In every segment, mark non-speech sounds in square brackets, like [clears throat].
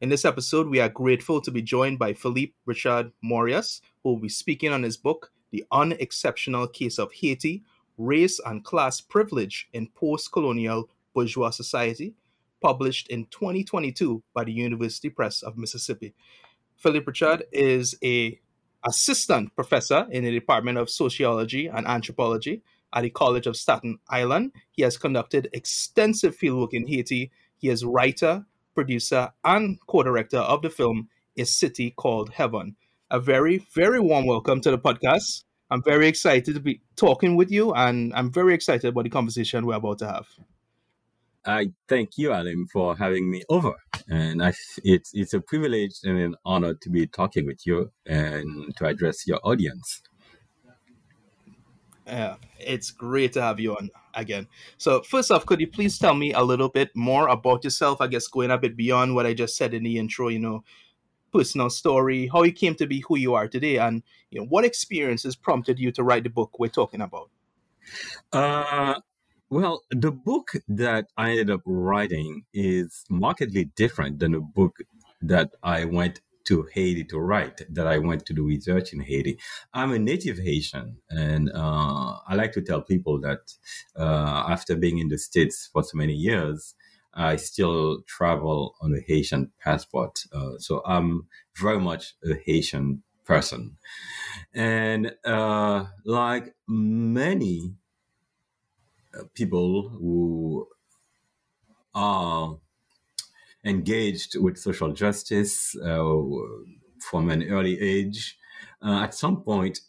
In this episode, we are grateful to be joined by Philippe Richard Marius, who will be speaking on his book, The Unexceptional Case of Haiti Race and Class Privilege in Post Colonial Bourgeois Society, published in 2022 by the University Press of Mississippi. Philippe Richard is a assistant professor in the Department of Sociology and Anthropology at the College of Staten Island. He has conducted extensive fieldwork in Haiti. He is writer, producer, and co-director of the film A City Called Heaven. A very, very warm welcome to the podcast. I'm very excited to be talking with you, and I'm very excited about the conversation we're about to have. I thank you, Alim, for having me over, and I, it's it's a privilege and an honor to be talking with you and to address your audience. Yeah, it's great to have you on again. So, first off, could you please tell me a little bit more about yourself? I guess going a bit beyond what I just said in the intro. You know, personal story, how you came to be who you are today, and you know what experiences prompted you to write the book we're talking about. Uh, well, the book that I ended up writing is markedly different than the book that I went to Haiti to write, that I went to do research in Haiti. I'm a native Haitian, and uh, I like to tell people that uh, after being in the States for so many years, I still travel on a Haitian passport. Uh, so I'm very much a Haitian person. And uh, like many uh, people who are engaged with social justice uh, from an early age, uh, at some point,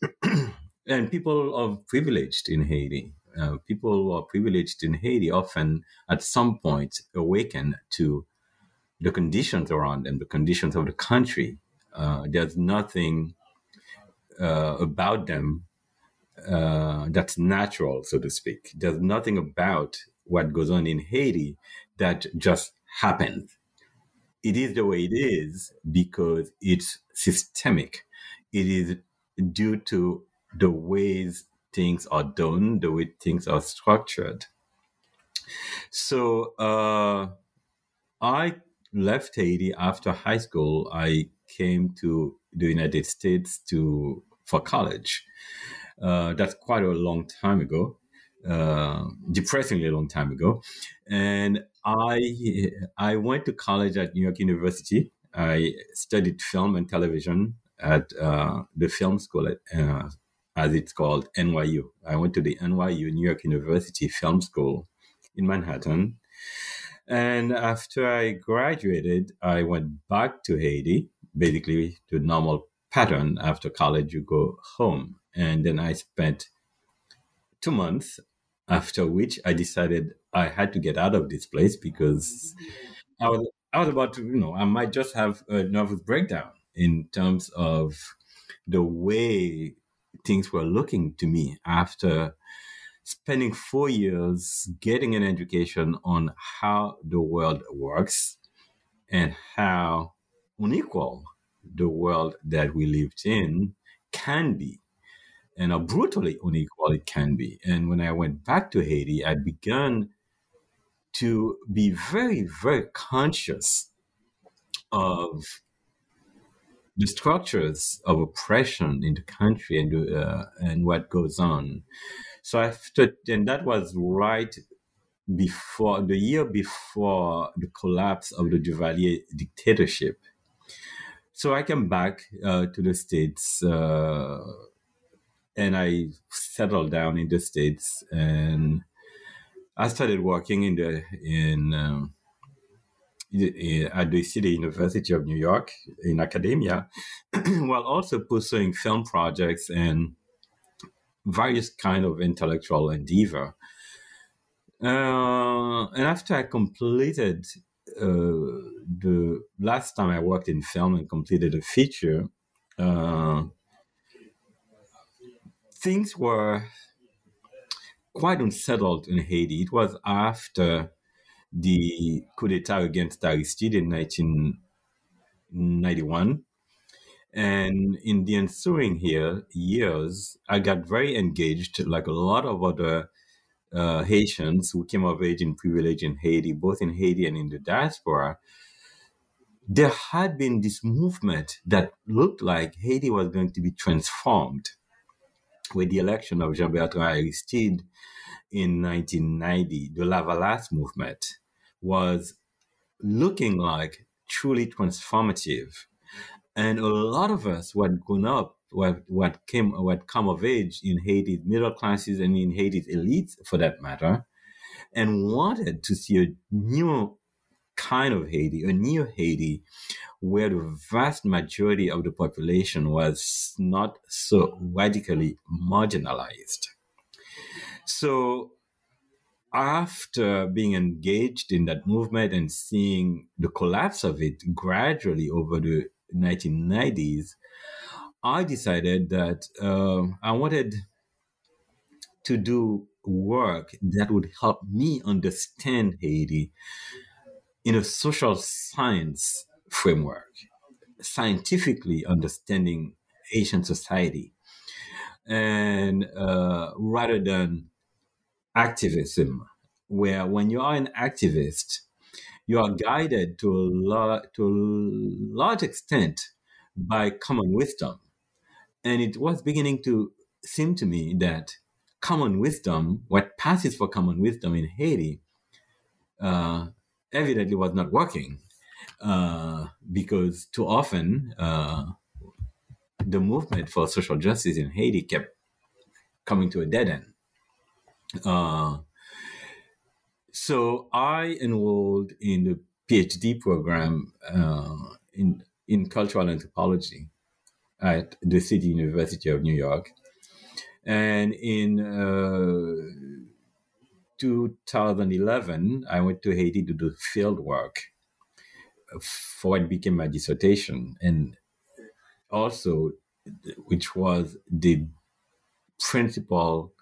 [clears throat] and people are privileged in Haiti uh, people who are privileged in Haiti often at some point awaken to the conditions around them, the conditions of the country. Uh, there's nothing uh, about them uh, that's natural, so to speak. There's nothing about what goes on in Haiti that just happens. It is the way it is because it's systemic. It is due to the ways things are done, the way things are structured. So uh, I left Haiti after high school. I came to the United States to for college. Uh, that's quite a long time ago, uh, depressingly long time ago. And I I went to college at New York University. I studied film and television at uh, the film school at uh, as it's called, NYU. I went to the NYU, New York University Film School in Manhattan. And after I graduated, I went back to Haiti, basically to normal pattern. After college, you go home. And then I spent two months, after which I decided I had to get out of this place because I was, I was about to, you know, I might just have a nervous breakdown in terms of the way things were looking to me after spending four years getting an education on how the world works and how unequal the world that we lived in can be and how brutally unequal it can be. And when I went back to Haiti, I began to be very, very conscious of the structures of oppression in the country and uh, and what goes on. So after, and that was right before the year before the collapse of the Duvalier dictatorship. So I came back uh, to the States uh, and I settled down in the States and I started working in the, in, um, at the City University of New York in academia, [clears throat] while also pursuing film projects and various kind of intellectual endeavor. Uh, and after I completed uh, the last time I worked in film and completed a feature, uh, things were quite unsettled in Haiti. It was after the coup d'etat against Aristide in 1991. And in the ensuing here years, I got very engaged, like a lot of other uh, Haitians who came of age in privilege in Haiti, both in Haiti and in the diaspora. There had been this movement that looked like Haiti was going to be transformed with the election of Jean Bertrand Aristide in 1990, the Lavalas movement was looking like truly transformative. And a lot of us who had grown up, what what came what come of age in Haiti's middle classes and in Haiti's elites for that matter, and wanted to see a new kind of Haiti, a new Haiti, where the vast majority of the population was not so radically marginalized. So after being engaged in that movement and seeing the collapse of it gradually over the 1990s, I decided that uh, I wanted to do work that would help me understand Haiti in a social science framework, scientifically understanding Haitian society. And uh, rather than activism, where when you are an activist, you are guided to a, lo- to a large extent by common wisdom. And it was beginning to seem to me that common wisdom, what passes for common wisdom in Haiti, uh, evidently was not working uh, because too often uh, the movement for social justice in Haiti kept coming to a dead end. Uh, so I enrolled in the PhD program uh, in in cultural anthropology at the City University of New York, and in uh, 2011 I went to Haiti to do field work for what became my dissertation, and also which was the principal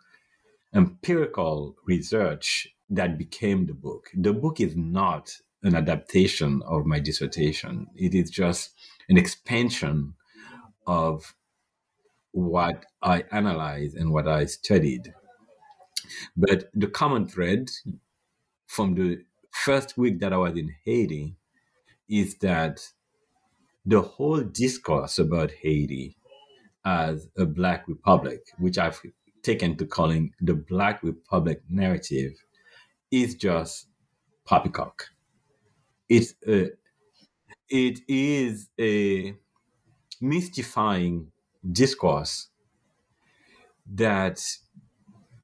empirical research that became the book. The book is not an adaptation of my dissertation, it is just an expansion of what I analyzed and what I studied. But the common thread from the first week that I was in Haiti is that the whole discourse about Haiti as a Black republic, which I've taken to calling the Black Republic narrative is just poppycock. It's a, it is a mystifying discourse that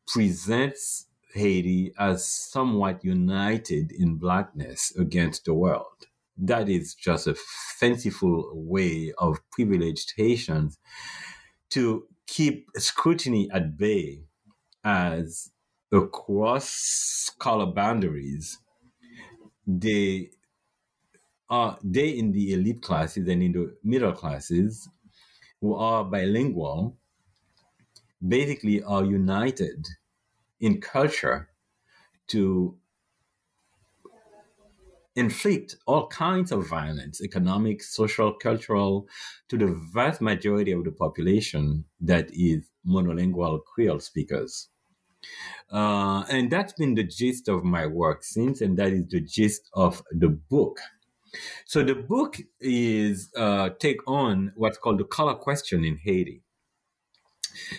presents Haiti as somewhat united in blackness against the world. That is just a fanciful way of privileged Haitians to keep scrutiny at bay as across color boundaries, they are they in the elite classes and in the middle classes who are bilingual basically are united in culture to inflict all kinds of violence, economic, social, cultural, to the vast majority of the population that is monolingual Creole speakers. Uh, and that's been the gist of my work since, and that is the gist of the book. So the book is uh, take on what's called the color question in Haiti,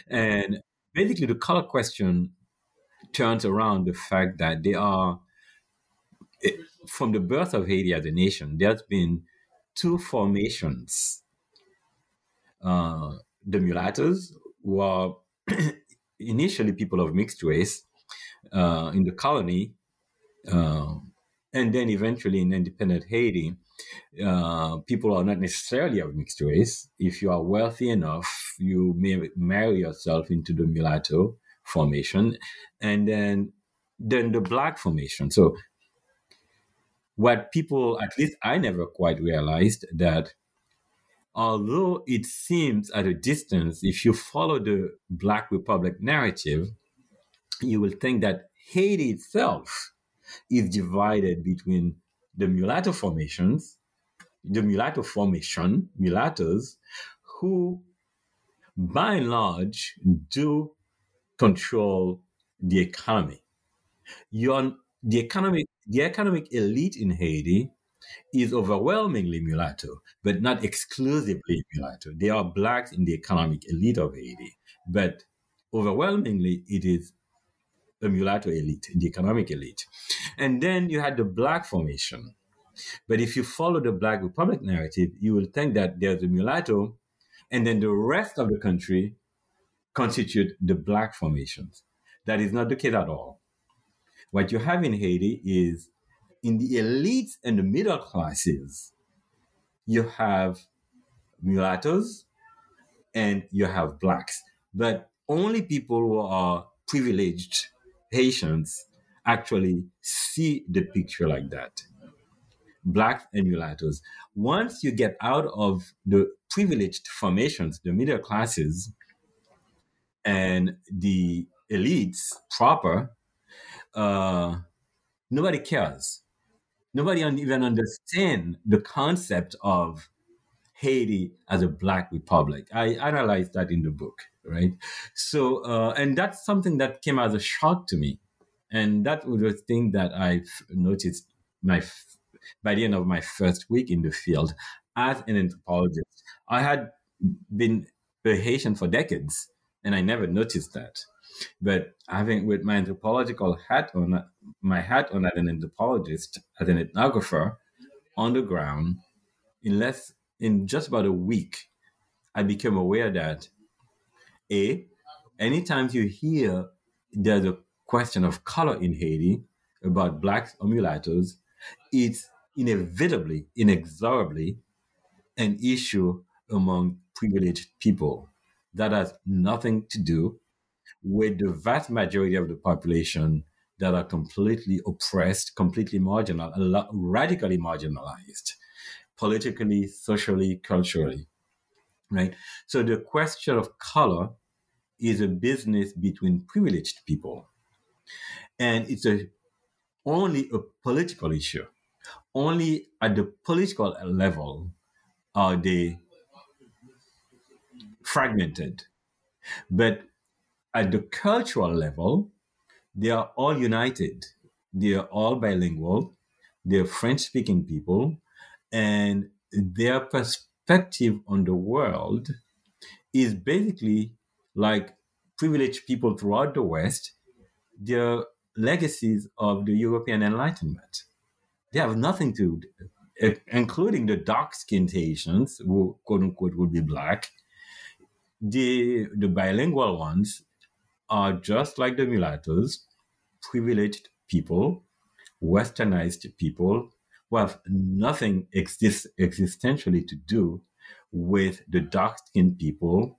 and basically the color question turns around the fact that they are eh, from the birth of Haiti as a nation, there's been two formations. Uh, the mulattoes, who are [clears throat] initially people of mixed race uh, in the colony, uh, and then eventually in independent Haiti, uh, people are not necessarily of mixed race. If you are wealthy enough, you may marry yourself into the mulatto formation, and then then the black formation. So what people, at least I never quite realized that although it seems at a distance, if you follow the Black Republic narrative, you will think that Haiti itself is divided between the mulatto formations, the mulatto formation, mulattoes, who by and large do control the economy. The economic the economic elite in Haiti is overwhelmingly mulatto, but not exclusively mulatto. There are blacks in the economic elite of Haiti, but overwhelmingly it is a mulatto elite, the economic elite. And then you had the black formation. But if you follow the Black Republic narrative, you will think that there's a mulatto, and then the rest of the country constitute the black formations. That is not the case at all. What you have in Haiti is in the elites and the middle classes, you have mulattoes and you have blacks. But only people who are privileged Haitians actually see the picture like that. Black emulators. Once you get out of the privileged formations, the middle classes, and the elites proper, uh, nobody cares. Nobody even understand the concept of Haiti as a black republic. I analyzed that in the book, right? So, uh, and that's something that came as a shock to me, and that was a thing that I've noticed my by the end of my first week in the field as an anthropologist. I had been a Haitian for decades, and I never noticed that. But having with my anthropological hat on, my hat on as an anthropologist, as an ethnographer, on the ground, in less, in just about a week, I became aware that a, anytime you hear there's a question of color in Haiti about blacks or mulattoes, it's inevitably, inexorably an issue among privileged people. That has nothing to do with the vast majority of the population that are completely oppressed, completely marginal, radically marginalized, politically, socially, culturally, right? So the question of color is a business between privileged people, and it's a only a political issue. Only at the political level are they fragmented, but at the cultural level, they are all united. They are all bilingual. They're French speaking people. And their perspective on the world is basically like privileged people throughout the West, their legacies of the European Enlightenment. They have nothing to, eh, including the dark skinned Haitians, who quote unquote would be black. The, the bilingual ones are just like the mulattoes, privileged people, westernized people have nothing exist, existentially to do with the dark skinned people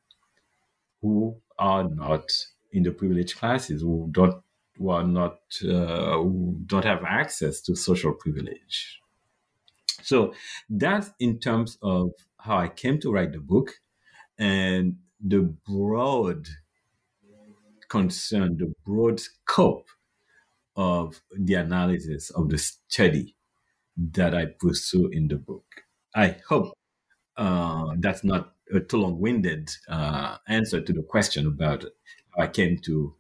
who are not in the privileged classes, who don't who are not uh, who don't have access to social privilege. So that's in terms of how I came to write the book and the broad concern, the broad scope of the analysis of the study that I pursue in the book. I hope uh, that's not a too long winded uh, answer to the question about how I came to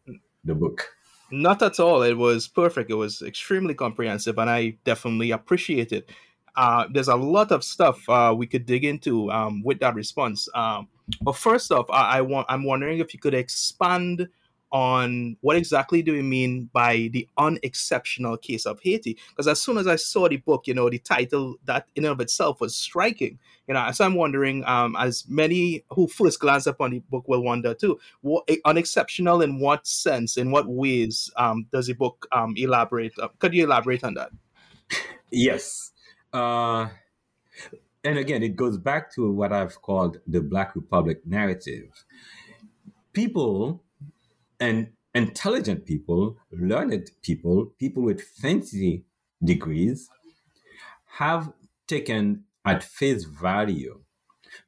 the book. Not at all. It was perfect. It was extremely comprehensive, and I definitely appreciate it. Uh, there's a lot of stuff uh, we could dig into um, with that response. Um, but first off, I, I want I'm wondering if you could expand on what exactly do we mean by the unexceptional case of Haiti. Because as soon as I saw the book, you know, the title that in and of itself was striking. You know, so I'm wondering, um, as many who first glance upon the book will wonder too, what eh, unexceptional in what sense, in what ways um, does the book um, elaborate? Uh, could you elaborate on that? Yes. Uh, and again, it goes back to what I've called the Black Republic narrative. People and intelligent people, learned people, people with fancy degrees have taken at face value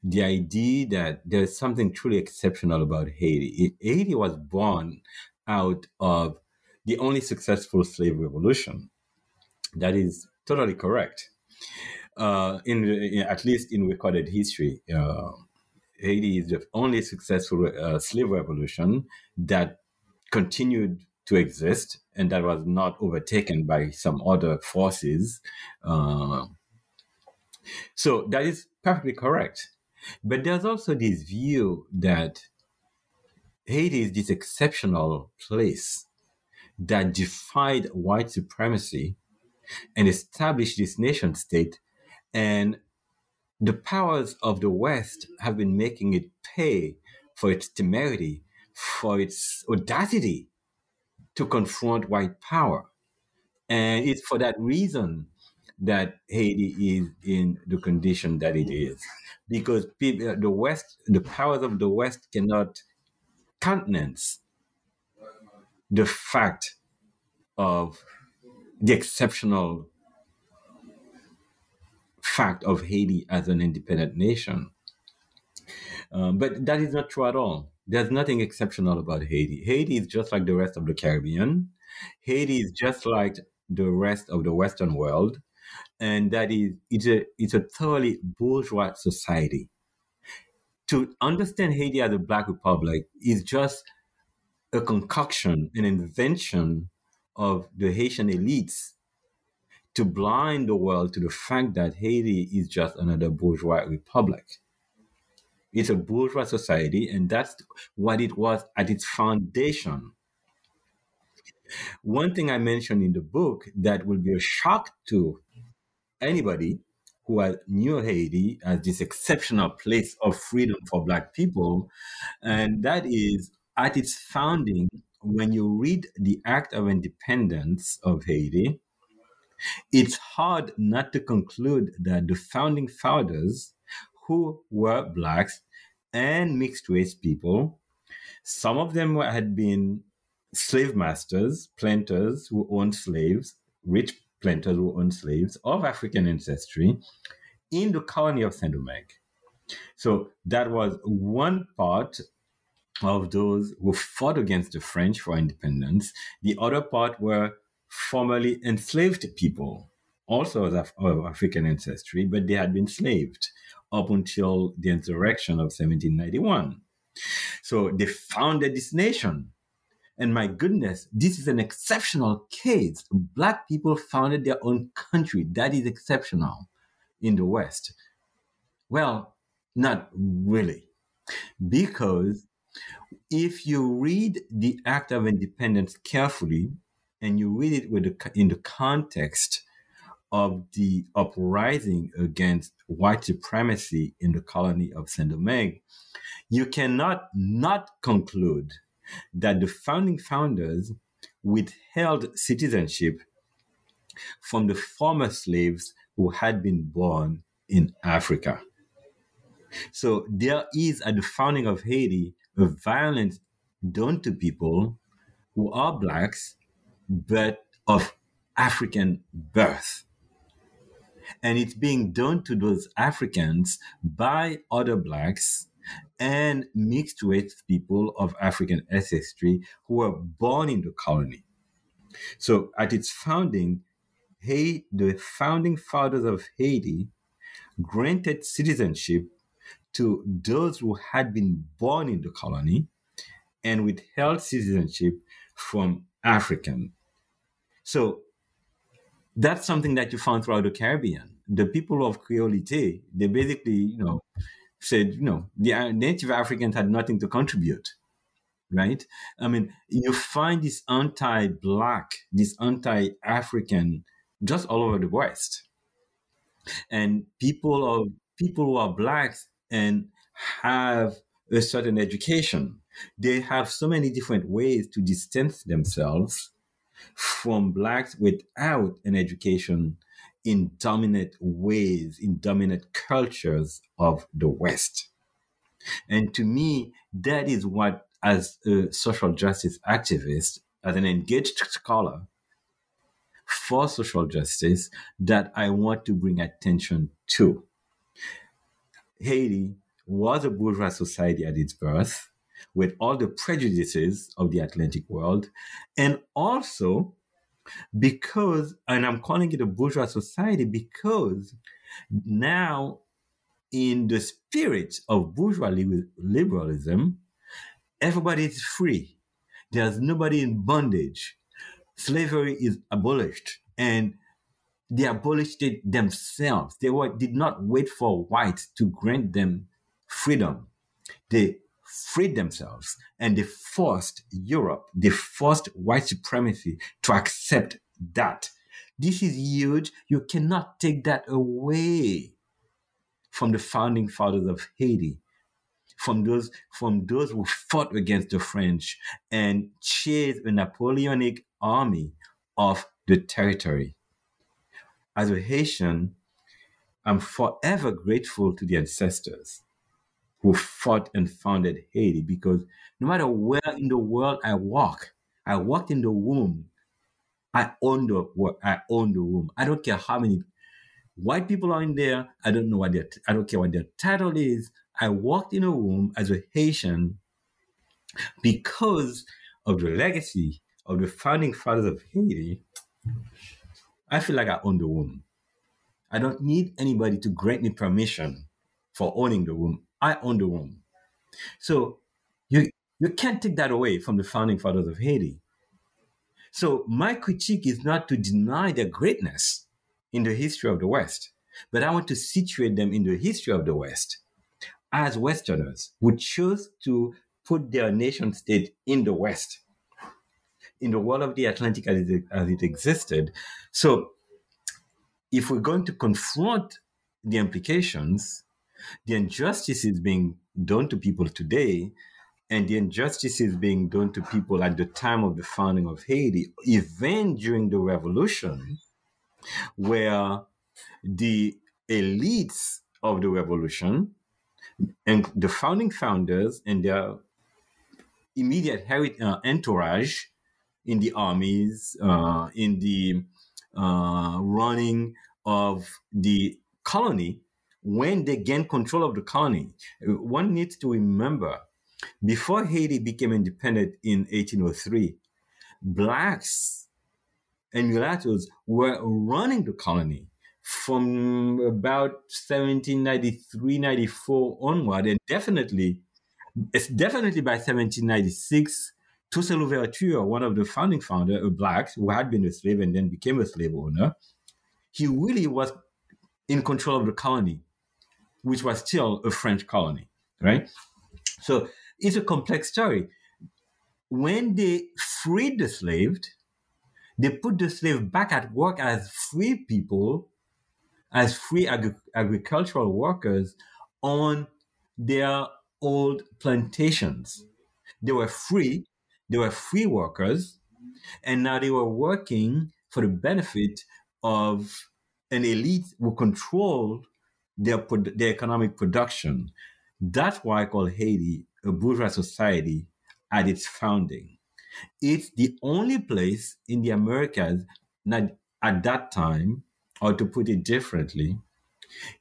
the idea that there's something truly exceptional about Haiti. Haiti was born out of the only successful slave revolution. That is totally correct. Uh, in, in, at least in recorded history, uh, Haiti is the only successful uh, slave revolution that continued to exist and that was not overtaken by some other forces. Uh, so that is perfectly correct. But there's also this view that Haiti is this exceptional place that defied white supremacy and established this nation state. And the powers of the West have been making it pay for its temerity for its audacity to confront white power. And it's for that reason that Haiti is in the condition that it is. Because people, the West, the powers of the West cannot countenance the fact of the exceptional fact of Haiti as an independent nation. Um, but that is not true at all. There's nothing exceptional about Haiti. Haiti is just like the rest of the Caribbean. Haiti is just like the rest of the Western world, and that is it's a it's a thoroughly bourgeois society. To understand Haiti as a black republic is just a concoction, an invention of the Haitian elites to blind the world to the fact that Haiti is just another bourgeois republic. It's a bourgeois society, and that's what it was at its foundation. One thing I mentioned in the book that will be a shock to anybody who knew Haiti as this exceptional place of freedom for Black people, and that is at its founding, when you read the Act of Independence of Haiti, it's hard not to conclude that the founding fathers who were blacks and mixed race people. Some of them had been slave masters, planters who owned slaves, rich planters who owned slaves of African ancestry in the colony of Saint Domingue. So that was one part of those who fought against the French for independence. The other part were formerly enslaved people, also of African ancestry, but they had been enslaved up until the insurrection of 1791. So they founded this nation. And my goodness, this is an exceptional case. Black people founded their own country. That is exceptional in the West. Well, not really. Because if you read the Act of Independence carefully and you read it with the, in the context of the uprising against white supremacy in the colony of Saint Domingue, you cannot not conclude that the founding founders withheld citizenship from the former slaves who had been born in Africa. So there is at the founding of Haiti a violence done to people who are blacks but of African birth and it's being done to those Africans by other blacks and mixed race people of African ancestry who were born in the colony. So at its founding, the founding fathers of Haiti granted citizenship to those who had been born in the colony and withheld citizenship from African. So that's something that you found throughout the Caribbean. The people of Creolite, they basically, you know, said, you know, the uh, native Africans had nothing to contribute. right? I mean, you find this anti-black, this anti-African, just all over the West, and people of people who are blacks and have a certain education, they have so many different ways to distance themselves from blacks without an education in dominant ways, in dominant cultures of the West. And to me, that is what, as a social justice activist, as an engaged scholar for social justice, that I want to bring attention to. Haiti was a bourgeois society at its birth with all the prejudices of the Atlantic world, and also because, and I'm calling it a bourgeois society because now, in the spirit of bourgeois liberalism, everybody is free. There's nobody in bondage. Slavery is abolished, and they abolished it themselves. They were, did not wait for whites to grant them freedom. They freed themselves and they forced Europe, they forced white supremacy to accept that. This is huge. You cannot take that away from the founding fathers of Haiti, from those, from those who fought against the French and chased a Napoleonic army of the territory. As a Haitian, I'm forever grateful to the ancestors who fought and founded Haiti because no matter where in the world I walk, I walked in the womb, I own the I own the room. I don't care how many white people are in there. I don't know what their I don't care what their title is. I walked in a room as a Haitian because of the legacy of the founding fathers of Haiti. I feel like I own the womb. I don't need anybody to grant me permission for owning the womb. I own the womb. So you you can't take that away from the founding fathers of Haiti. So my critique is not to deny their greatness in the history of the West, but I want to situate them in the history of the West as Westerners who chose to put their nation state in the West, in the world of the Atlantic as it, as it existed. So if we're going to confront the implications, the injustices being done to people today and the injustices being done to people at the time of the founding of Haiti, even during the revolution, where the elites of the revolution and the founding founders and their immediate uh, entourage in the armies, uh, in the uh, running of the colony, when they gained control of the colony, uh, one needs to remember before Haiti became independent in 1803, blacks and mulattoes were running the colony from about 1793 94 onward and definitely it's definitely by 1796 Toussaint Louverture, one of the founding founder, uh, a black who had been a slave and then became a slave owner, he really was in control of the colony which was still a French colony, right? So it's a complex story. When they freed the slaves, they put the slave back at work as free people, as free ag- agricultural workers on their old plantations. They were free, they were free workers, and now they were working for the benefit of an elite who controlled their, their economic production. That's why I call Haiti a bourgeois society at its founding. It's the only place in the Americas not at that time, or to put it differently,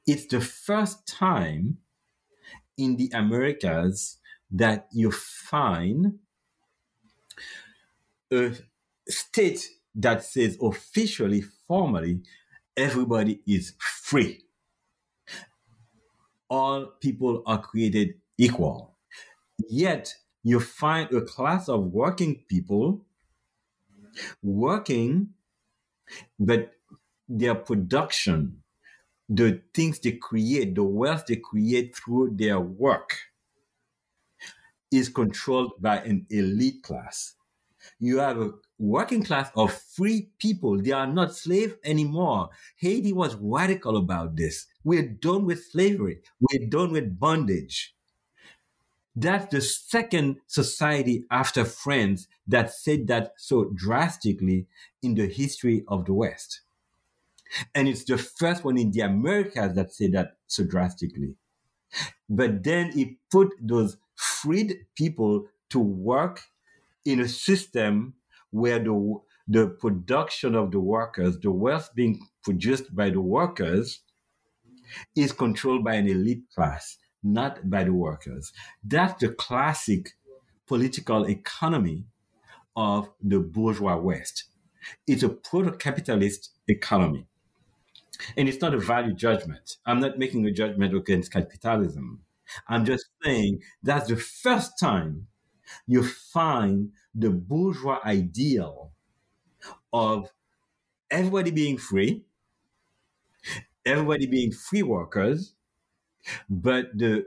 it's the first time in the Americas that you find a state that says officially, formally, everybody is free all people are created equal. Yet you find a class of working people working, but their production, the things they create, the wealth they create through their work, is controlled by an elite class. You have a working class of free people. They are not slaves anymore. Haiti was radical about this. We're done with slavery. We're done with bondage. That's the second society after France that said that so drastically in the history of the West. And it's the first one in the Americas that said that so drastically. But then it put those freed people to work in a system where the the production of the workers, the wealth being produced by the workers, is controlled by an elite class, not by the workers. That's the classic political economy of the bourgeois West. It's a proto capitalist economy. And it's not a value judgment. I'm not making a judgment against capitalism. I'm just saying that's the first time you find the bourgeois ideal of everybody being free, everybody being free workers, but the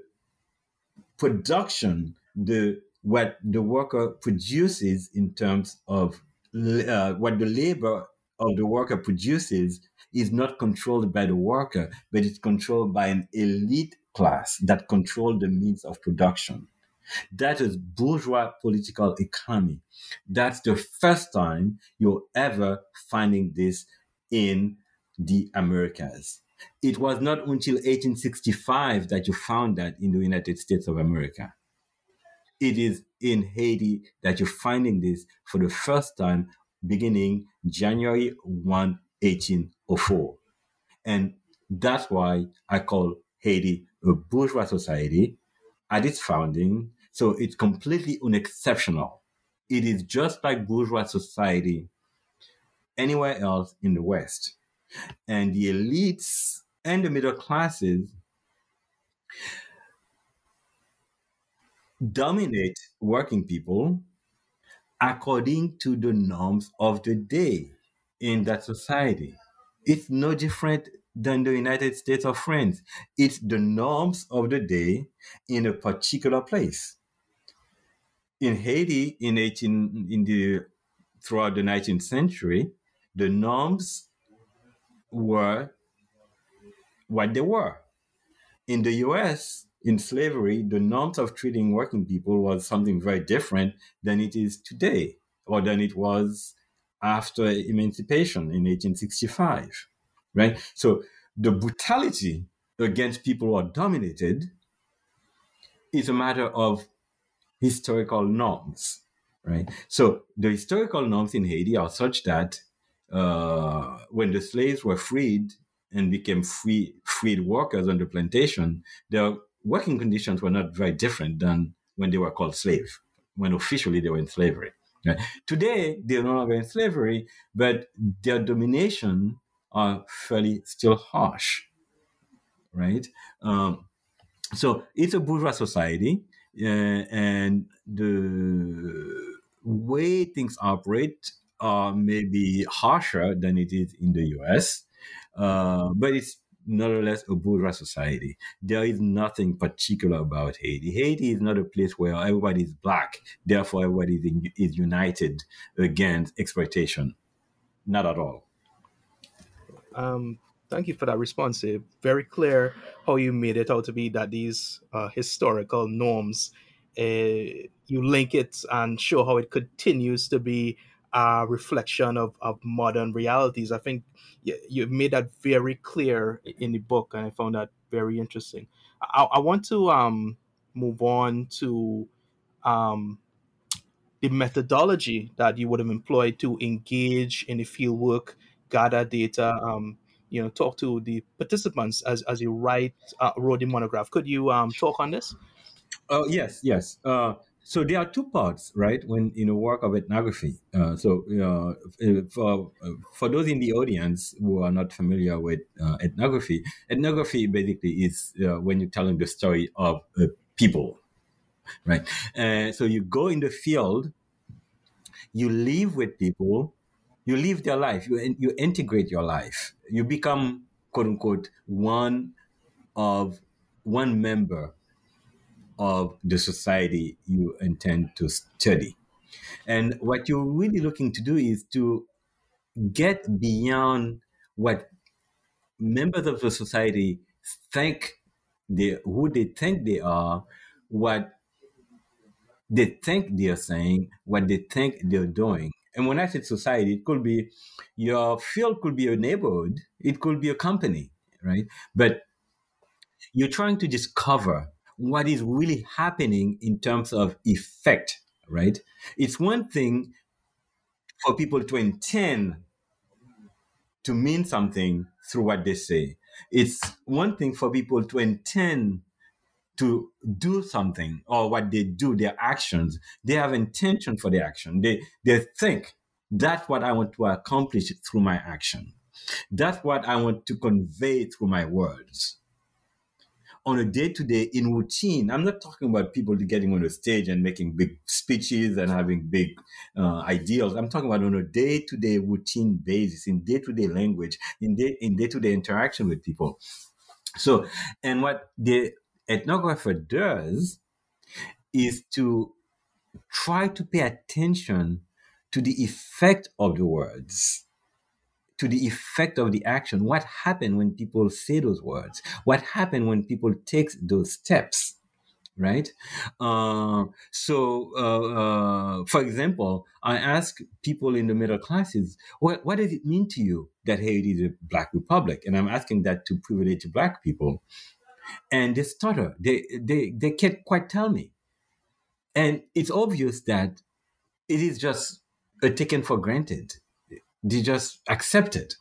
production, the what the worker produces in terms of uh, what the labor of the worker produces is not controlled by the worker, but it's controlled by an elite class that control the means of production. That is bourgeois political economy. That's the first time you're ever finding this in the Americas. It was not until 1865 that you found that in the United States of America. It is in Haiti that you're finding this for the first time beginning January 1, 1804. And that's why I call Haiti a bourgeois society at its founding. So it's completely unexceptional. It is just like bourgeois society anywhere else in the West. And the elites and the middle classes dominate working people according to the norms of the day in that society. It's no different than the United States of France. It's the norms of the day in a particular place. In Haiti, in 18, in the throughout the 19th century, the norms were what they were. In the US, in slavery, the norms of treating working people was something very different than it is today, or than it was after emancipation in 1865 right? So the brutality against people who are dominated is a matter of historical norms, right? So the historical norms in Haiti are such that uh, when the slaves were freed and became free freed workers on the plantation, their working conditions were not very different than when they were called slaves, when officially they were in slavery. Right? Today, they're no longer in slavery, but their domination are fairly still harsh, right? Um, so it's a bourgeois society, uh, and the way things operate are maybe harsher than it is in the US, uh, but it's nonetheless a bourgeois society. There is nothing particular about Haiti. Haiti is not a place where everybody is black, therefore everybody is, in, is united against exploitation. Not at all. Um, thank you for that response. It's very clear how you made it out to be that these uh, historical norms, uh, you link it and show how it continues to be a reflection of, of modern realities. I think you, you made that very clear in the book, and I found that very interesting. I, I want to um, move on to um, the methodology that you would have employed to engage in the field work gather data, um, you know, talk to the participants as, as you write, uh, wrote the monograph. Could you um, talk on this? Oh, yes, yes. Uh, so there are two parts, right? When in a work of ethnography. Uh, so uh, for for those in the audience who are not familiar with uh, ethnography, ethnography basically is uh, when you're telling the story of people, right? so you go in the field, you live with people, you live their life, you, you integrate your life, you become, quote unquote, one of one member of the society you intend to study. And what you're really looking to do is to get beyond what members of the society think they who they think they are, what they think they're saying, what they think they're doing. And when I say society, it could be your field could be a neighborhood, it could be a company, right? But you're trying to discover what is really happening in terms of effect, right? It's one thing for people to intend to mean something through what they say. It's one thing for people to intend to do something or what they do, their actions. They have intention for the action. They they think that's what I want to accomplish through my action. That's what I want to convey through my words on a day to day in routine. I'm not talking about people getting on the stage and making big speeches and having big uh, ideals. I'm talking about on a day to day routine basis, in day to day language, in day in day to day interaction with people. So, and what the ethnographer does is to try to pay attention to the effect of the words to the effect of the action. What happened when people say those words? What happened when people take those steps? Right. Uh, so, uh, uh, for example, I ask people in the middle classes, what, what does it mean to you that Haiti is a Black republic? And I'm asking that to privileged Black people. And they stutter. They, they, they can't quite tell me. And it's obvious that it is just taken for granted they just accept it.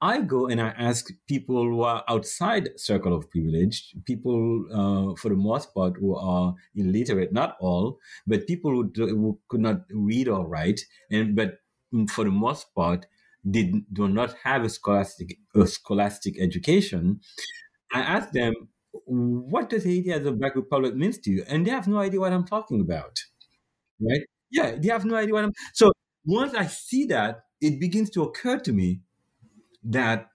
I go and I ask people who are outside circle of privilege, people uh, for the most part who are illiterate, not all, but people who, do, who could not read or write, and but for the most part did do not have a scholastic a scholastic education. I ask them, what does Haiti as a Black Republic means to you? And they have no idea what I'm talking about, right? Yeah, they have no idea what I'm. So once I see that, it begins to occur to me that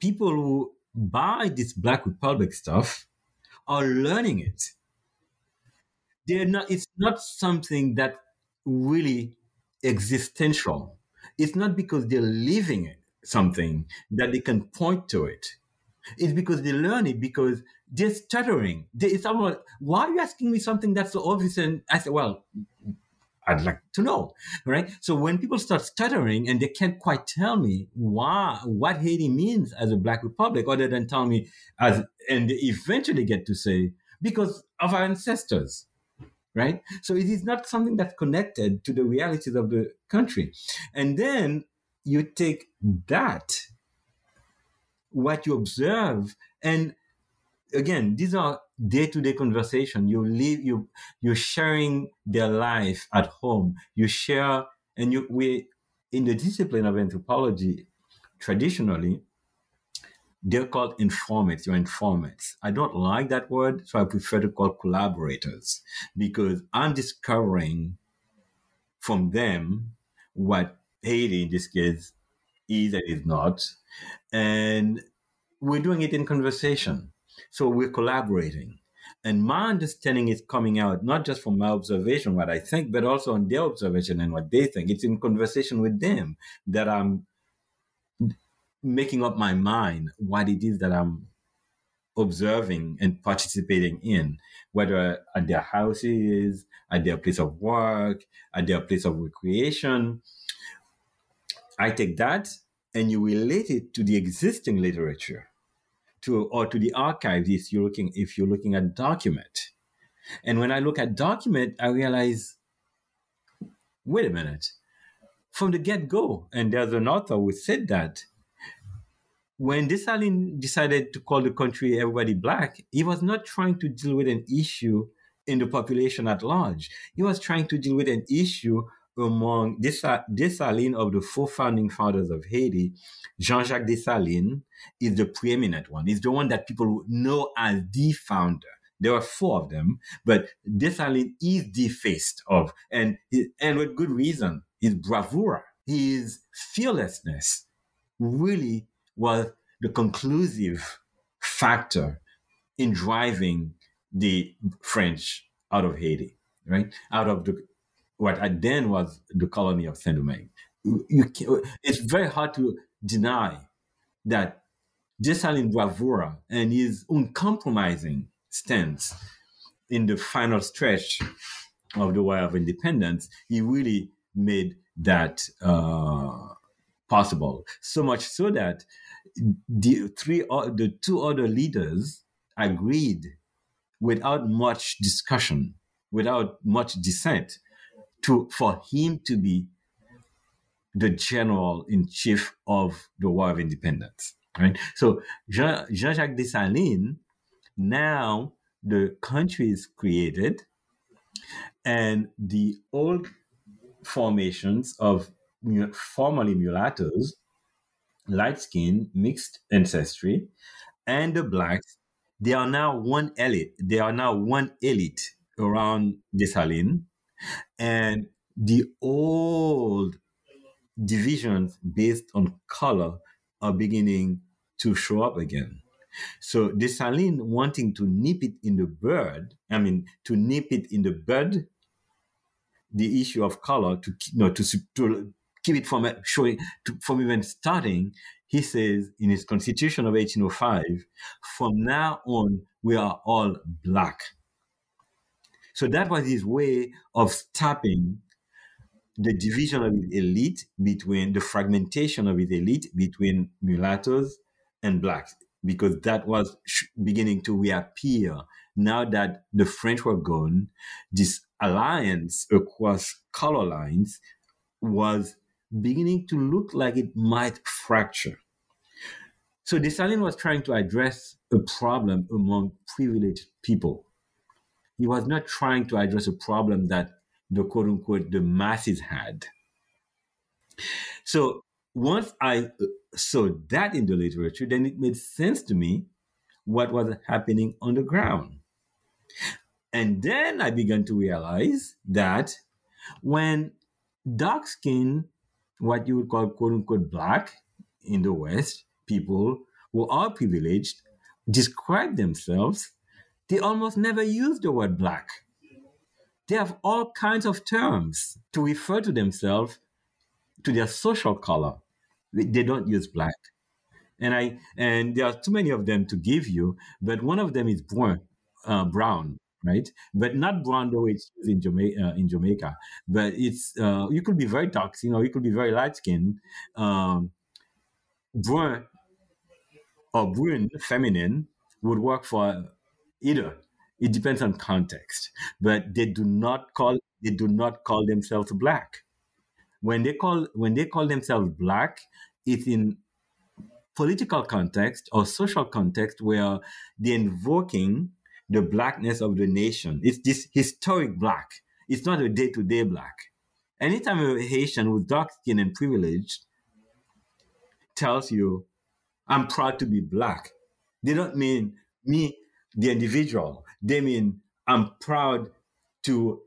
people who buy this Black Republic stuff are learning it. They're not, it's not something that really existential. It's not because they're living something that they can point to it. It's because they learn it because they're stuttering. They, it's almost, why are you asking me something that's so obvious? And I said, well, I'd like to know, right? So when people start stuttering and they can't quite tell me why, what Haiti means as a Black Republic, other than tell me as, and they eventually get to say, because of our ancestors, right? So it is not something that's connected to the realities of the country. And then you take that, what you observe, and again, these are day-to-day conversation. You live, you you're sharing their life at home. You share, and you we in the discipline of anthropology, traditionally, they're called informants. You're informants. I don't like that word, so I prefer to call collaborators because I'm discovering from them what Haiti, in this case, is and is not, and we're doing it in conversation. So we're collaborating. And my understanding is coming out not just from my observation, what I think, but also on their observation and what they think. It's in conversation with them that I'm making up my mind what it is that I'm observing and participating in, whether at their houses, at their place of work, at their place of recreation. I take that and you relate it to the existing literature to or to the archives if you're looking if you're looking at document. And when I look at document, I realize, wait a minute, from the get-go, and there's an author who said that when Dessalines decided to call the country everybody black, he was not trying to deal with an issue in the population at large. He was trying to deal with an issue among Dessalines of the four founding fathers of Haiti, Jean-Jacques Dessalines is the preeminent one. He's the one that people know as the founder. There are four of them, but Dessalines is the face of, and and with good reason. His bravura, his fearlessness, really was the conclusive factor in driving the French out of Haiti, right? Out of the what then was the colony of Saint Domingue. It's very hard to deny that Dessalines' bravura and his uncompromising stance in the final stretch of the War of Independence, he really made that uh, possible. So much so that the three, the two other leaders agreed without much discussion, without much dissent, to for him to be the general in chief of the War of Independence. Right. So Jean Jacques Dessalines, now the country is created, and the old formations of formerly mulattoes, light skin, mixed ancestry, and the blacks, they are now one elite. They are now one elite around Dessalines. And the old divisions based on color are beginning to show up again. So Dessalines wanting to nip it in the bud, I mean, to nip it in the bud, the issue of color to know to, to keep it from showing to, from even starting. He says in his Constitution of 1805, from now on we are all black. So that was his way of stopping the division of his elite between the fragmentation of his elite between mulattoes and blacks because that was beginning to reappear now that the French were gone. This alliance across color lines was beginning to look like it might fracture. So Dessalines was trying to address a problem among privileged people. He was not trying to address a problem that the quote unquote the masses had. So once I uh, saw that in the literature, then it made sense to me what was happening on the ground. And then I began to realize that when dark skin, what you would call quote unquote black in the West, people who are privileged describe themselves, they almost never use the word black. They have all kinds of terms to refer to themselves to their social color. They don't use black. And I and there are too many of them to give you, but one of them is brun, uh, brown, right? But not brown the way it's in Jamaica. Uh, in Jamaica, but it's uh, you could be very dark, you know, you could be very light skinned. Um, brun or brune, feminine, would work for either it depends on context, but they do not call they do not call themselves black. When they call when they call themselves black, it's in political context or social context where they're invoking the blackness of the nation. It's this historic black. It's not a day-to-day black. Anytime a Haitian with dark skin and privilege tells you, I'm proud to be black, they don't mean me, the individual. Damien, I'm proud to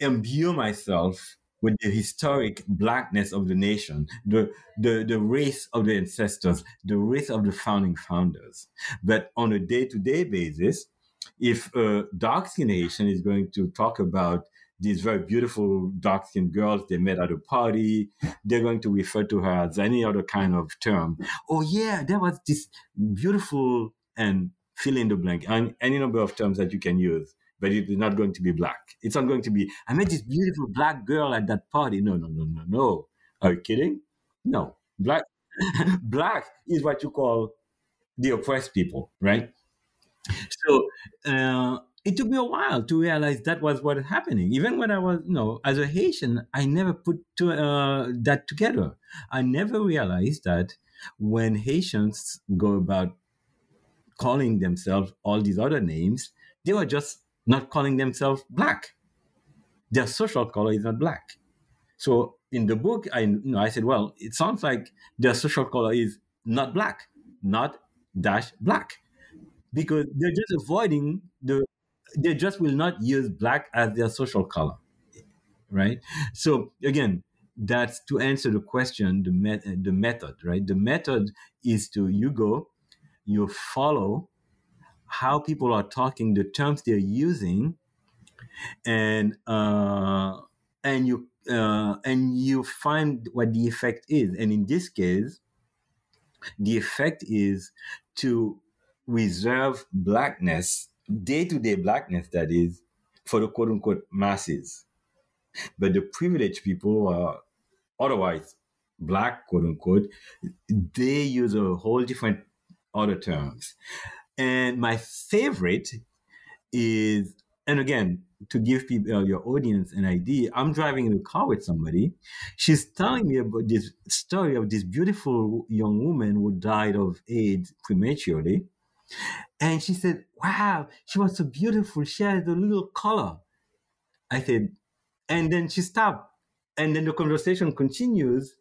imbue myself with the historic blackness of the nation, the, the, the race of the ancestors, the race of the founding founders. But on a day to day basis, if a dark skinned Haitian is going to talk about these very beautiful dark skinned girls they met at a party, they're going to refer to her as any other kind of term. Oh, yeah, there was this beautiful and fill in the blank, and any number of terms that you can use, but it is not going to be black. It's not going to be, I met this beautiful black girl at that party. No, no, no, no, no. Are you kidding? No. Black, [laughs] black is what you call the oppressed people, right? So uh, it took me a while to realize that was what was happening. Even when I was, you know, as a Haitian, I never put to, uh, that together. I never realized that when Haitians go about calling themselves all these other names, they were just not calling themselves black. Their social color is not black. So in the book, I you know I said, well, it sounds like their social color is not black, not dash black, because they're just avoiding the. They just will not use black as their social color, right? So again, that's to answer the question, the met, the method, right? The method is to you go you follow how people are talking, the terms they're using, and uh, and you uh, and you find what the effect is. And in this case, the effect is to reserve blackness, day to day blackness, that is, for the quote unquote masses. But the privileged people are otherwise black, quote unquote, they use a whole different other terms. And my favorite is, and again, to give people uh, your audience an idea, I'm driving in a car with somebody. She's telling me about this story of this beautiful young woman who died of AIDS prematurely. And she said, Wow, she was so beautiful. She had a little color. I said, and then she stopped. And then the conversation continues.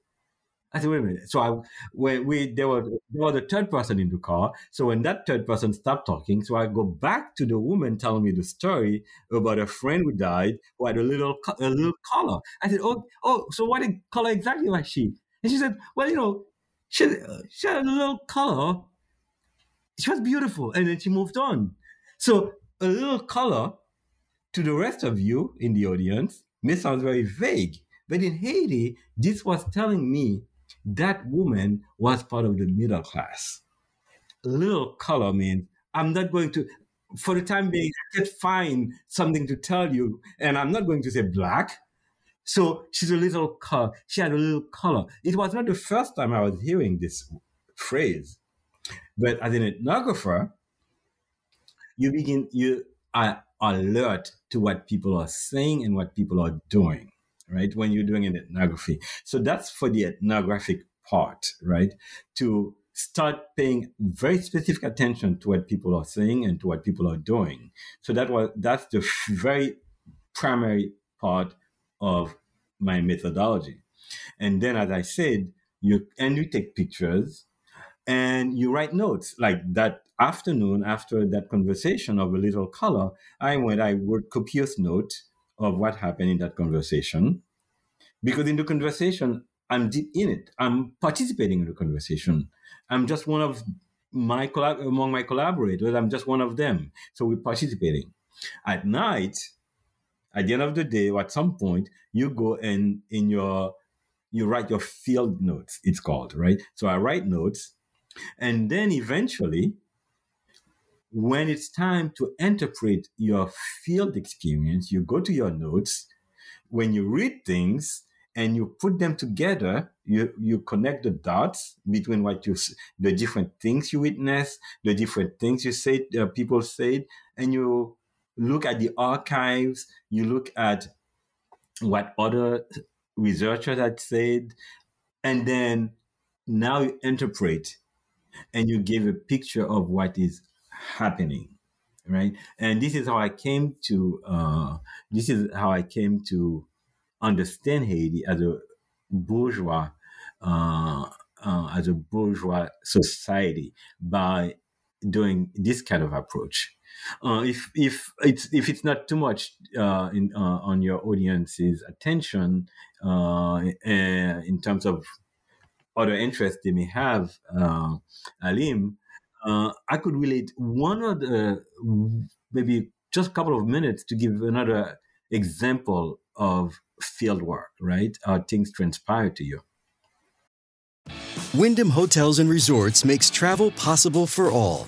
I said, wait a minute. So I, when we, there was, there was a third person in the car. So when that third person stopped talking, so I go back to the woman telling me the story about a friend who died who had a little, a little color. I said, oh, oh, so what color exactly was she? And she said, well, you know, she, she had a little color. She was beautiful. And then she moved on. So a little color to the rest of you in the audience may sound very vague. But in Haiti, this was telling me that woman was part of the middle class. Little color means I'm not going to, for the time being, I can't find something to tell you, and I'm not going to say black. So she's a little color. She had a little color. It was not the first time I was hearing this phrase, but as an ethnographer, you begin you are alert to what people are saying and what people are doing right? When you're doing an ethnography. So that's for the ethnographic part, right? To start paying very specific attention to what people are saying and to what people are doing. So that was that's the very primary part of my methodology. And then as I said, you and you take pictures and you write notes like that afternoon after that conversation of a little color i went i wrote copious note of what happened in that conversation. Because in the conversation, I'm deep in it. I'm participating in the conversation. I'm just one of my among my collaborators. I'm just one of them. So we're participating. At night, at the end of the day, or at some point, you go and in your you write your field notes. It's called right. So I write notes, and then eventually when it's time to interpret your field experience, you go to your notes. When you read things and you put them together, you, you connect the dots between what you, the different things you witness, the different things you said, uh, people said, and you look at the archives, you look at what other researchers had said, and then now you interpret and you give a picture of what is happening right? And this is how i came to uh, this is how i came to understand haiti as a bourgeois uh, uh, as a bourgeois society by doing this kind of approach. Uh, if if it's if it's not too much uh, in uh, on your audience's attention in terms of other interests they may have, Alim, uh, I could relate one of the maybe just a couple of minutes to give another example of field work, right? How things transpire to you. Wyndham Hotels and Resorts makes travel possible for all.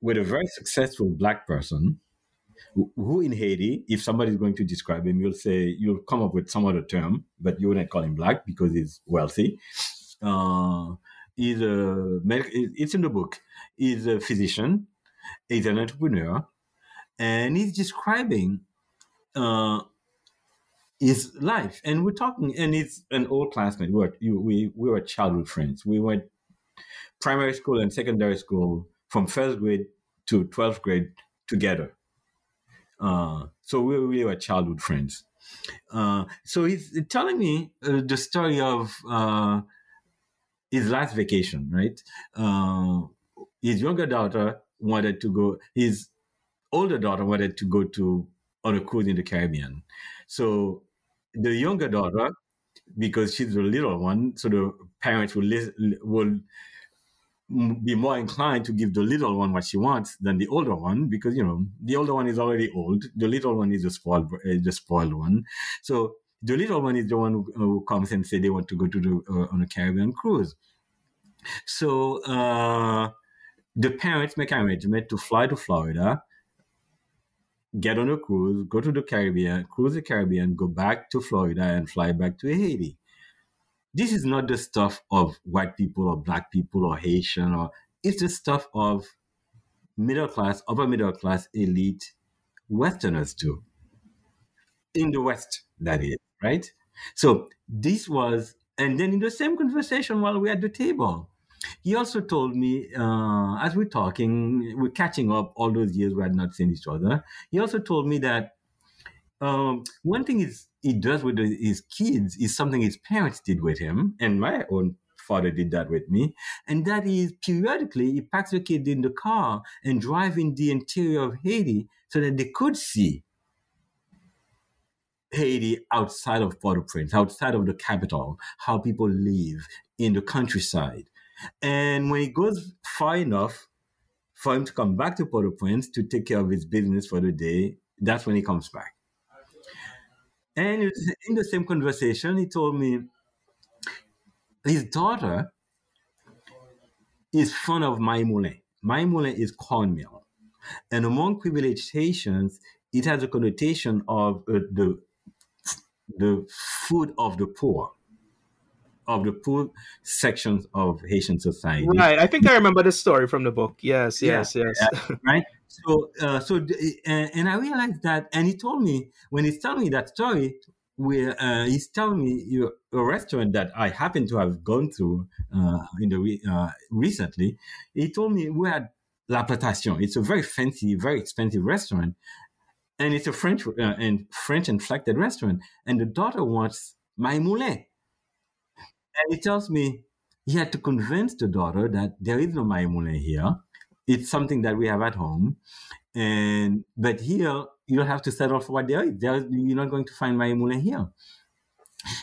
with a very successful black person who in Haiti, if somebody's going to describe him, you'll say, you'll come up with some other term, but you wouldn't call him black because he's wealthy. Uh, he's a, it's in the book. He's a physician, he's an entrepreneur, and he's describing uh, his life. And we're talking, and he's an old classmate. We were, we, we were childhood friends. We went primary school and secondary school from first grade to 12th grade together. Uh, so we, we were childhood friends. Uh, so he's telling me uh, the story of uh, his last vacation, right? Uh, his younger daughter wanted to go, his older daughter wanted to go to on a cruise in the Caribbean. So the younger daughter, because she's the little one, so the parents will, will be more inclined to give the little one what she wants than the older one because you know the older one is already old. The little one is the spoiled uh, the spoiled one. So the little one is the one who, who comes and say they want to go to the uh, on a caribbean cruise. So uh, the parents make arrangement to fly to florida get on a cruise go to the caribbean cruise the caribbean go back to florida and fly back to haiti this is not the stuff of white people or black people or Haitian or it's the stuff of middle class, upper middle class elite Westerners too. In the West, that is, right? So this was, and then in the same conversation while we're at the table, he also told me, uh, as we're talking, we're catching up all those years we had not seen each other. He also told me that um, one thing is he does with his kids is something his parents did with him, and my own father did that with me, and that is periodically he packs the kid in the car and drive in the interior of Haiti so that they could see Haiti outside of Port-au-Prince, outside of the capital, how people live in the countryside. And when he goes far enough for him to come back to Port-au-Prince to take care of his business for the day, that's when he comes back. And in the same conversation, he told me his daughter is fond of maïmoulin. Maïmoulin is cornmeal. And among privileged Haitians, it has a connotation of uh, the, the food of the poor of the poor sections of Haitian society. Right. I think I remember the story from the book. Yes, yes, yeah, yes. [laughs] Right. So, uh, so, and, and, I realized that, and he told me when he's telling me that story, where uh, he's telling me you a restaurant that I happen to have gone through uh, in the uh, recently. He told me we had La Plantation. It's a very fancy, very expensive restaurant, and it's a French uh, and French inflected restaurant. And the daughter wants maïmoulin, and he tells me he had to convince the daughter that there is no maïmoulin here. It's something that we have at home. And but here you'll have to settle for what there is. There, you're not going to find maïmoulin here.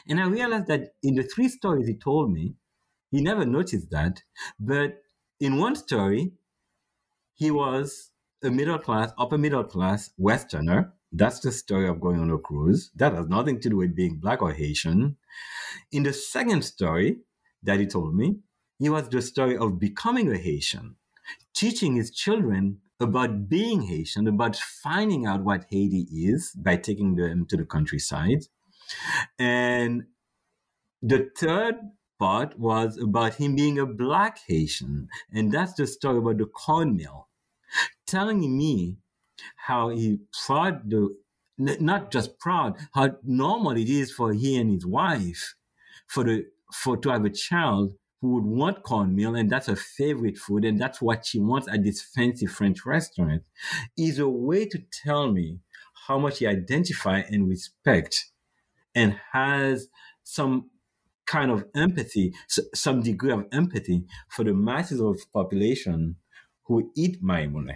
And I realized that in the three stories he told me, he never noticed that. But in one story, he was a middle class, upper middle class Westerner. That's the story of going on a cruise. That has nothing to do with being black or Haitian. In the second story that he told me, he was the story of becoming a Haitian, teaching his children about being Haitian, about finding out what Haiti is by taking them to the countryside. And the third part was about him being a black Haitian. And that's the story about the cornmeal, telling me how he proud the not just proud, how normal it is for he and his wife for the for to have a child who would want cornmeal and that's her favorite food and that's what she wants at this fancy French restaurant is a way to tell me how much he identify and respect and has some kind of empathy, some degree of empathy for the masses of population who eat maïmoulin.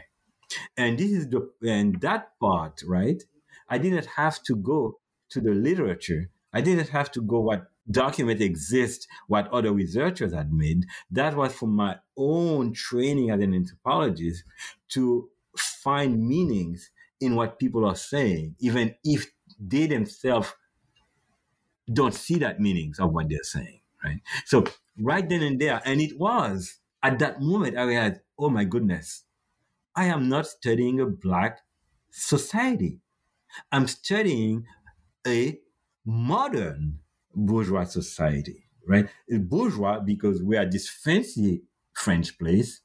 And this is the and that part, right? I didn't have to go to the literature. I didn't have to go what document exists, what other researchers had made. That was from my own training as an anthropologist to find meanings in what people are saying, even if they themselves don't see that meanings of what they're saying, right? So right then and there, and it was at that moment I realized, oh my goodness, I am not studying a black society. I'm studying a modern bourgeois society, right? A bourgeois because we are this fancy French place,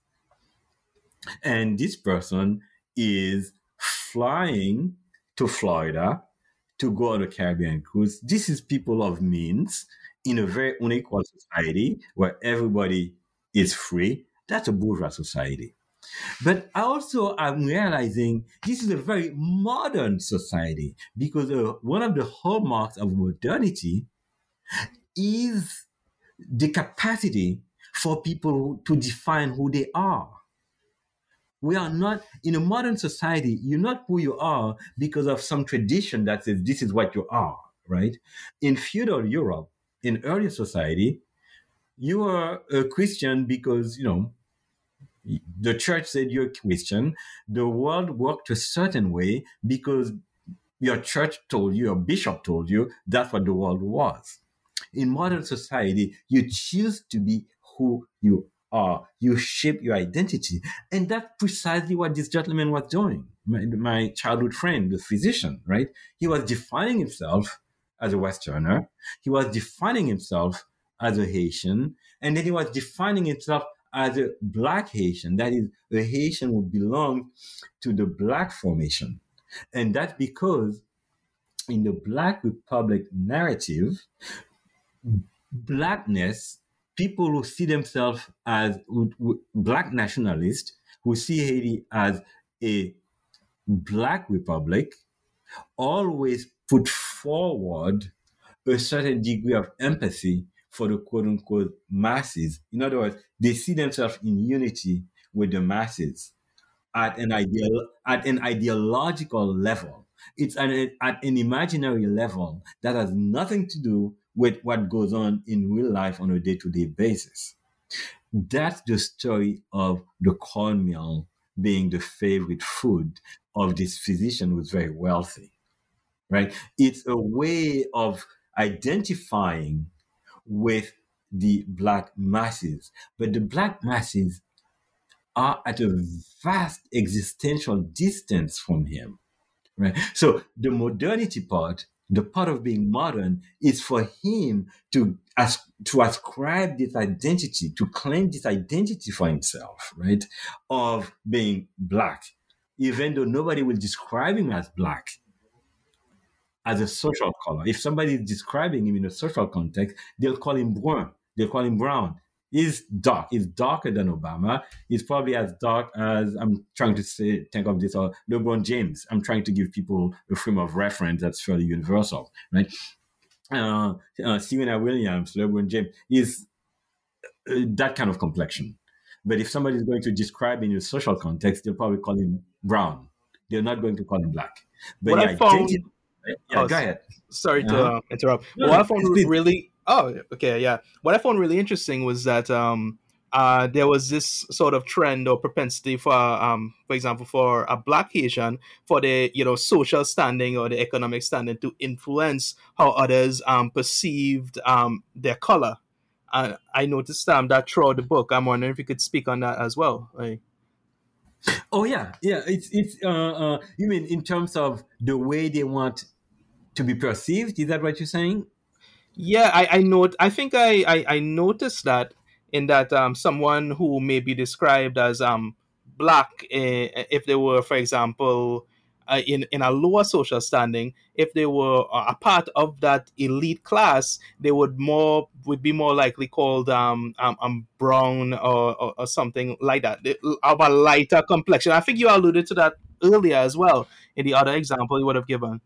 and this person is flying to Florida to go on a Caribbean cruise. This is people of means in a very unequal society where everybody is free. That's a bourgeois society. But I also, I'm realizing this is a very modern society because uh, one of the hallmarks of modernity is the capacity for people to define who they are. We are not, in a modern society, you're not who you are because of some tradition that says this is what you are, right? In feudal Europe, in early society, you are a Christian because, you know, the church said you're a Christian. The world worked a certain way because your church told you, your bishop told you, that's what the world was. In modern society, you choose to be who you are. You shape your identity. And that's precisely what this gentleman was doing. My, my childhood friend, the physician, right? He was defining himself as a Westerner. He was defining himself as a Haitian. And then he was defining himself as a black Haitian. That is, a Haitian who belonged to the black formation. And that's because in the Black Republic narrative, blackness, people who see themselves as black nationalists, who see Haiti as a black republic, always put forward a certain degree of empathy for the quote unquote masses. In other words, they see themselves in unity with the masses at an ideal at an ideological level. It's an, at an imaginary level that has nothing to do with what goes on in real life on a day-to-day basis. That's the story of the cornmeal being the favorite food of this physician who's very wealthy. Right? It's a way of identifying with the black masses. But the black masses are at a vast existential distance from him. Right? So the modernity part, the part of being modern, is for him to as, to ascribe this identity, to claim this identity for himself, right? Of being black, even though nobody will describe him as black as a social color. If somebody is describing him in a social context, they'll call him brun. They'll call him brown. He's dark. He's darker than Obama. He's probably as dark as I'm trying to say, think of this, or uh, LeBron James. I'm trying to give people a frame of reference that's fairly universal, right? Uh, uh, Serena Williams, LeBron James, is uh, that kind of complexion. But if somebody is going to describe in a social context, they'll probably call him brown. They're not going to call him black. But what I found, yeah, oh, go ahead. Sorry to uh-huh. uh, interrupt. No, what I found really oh okay yeah what I found really interesting was that um uh, there was this sort of trend or propensity for, um, for example, for a black Haitian, for the you know social standing or the economic standing to influence how others um, perceived um, their color. I noticed um, that throughout the book. I'm wondering if you could speak on that as well. Right? Oh yeah, yeah. It's it's. Uh, uh, you mean in terms of the way they want to be perceived? Is that what you're saying? Yeah, I I note. I think I, I I noticed that in that um someone who may be described as um black, uh, if they were, for example, uh, in in a lower social standing, if they were a part of that elite class, they would more would be more likely called um, um, um brown or, or, or something like that, of a lighter complexion. I think you alluded to that earlier as well in the other example you would have given.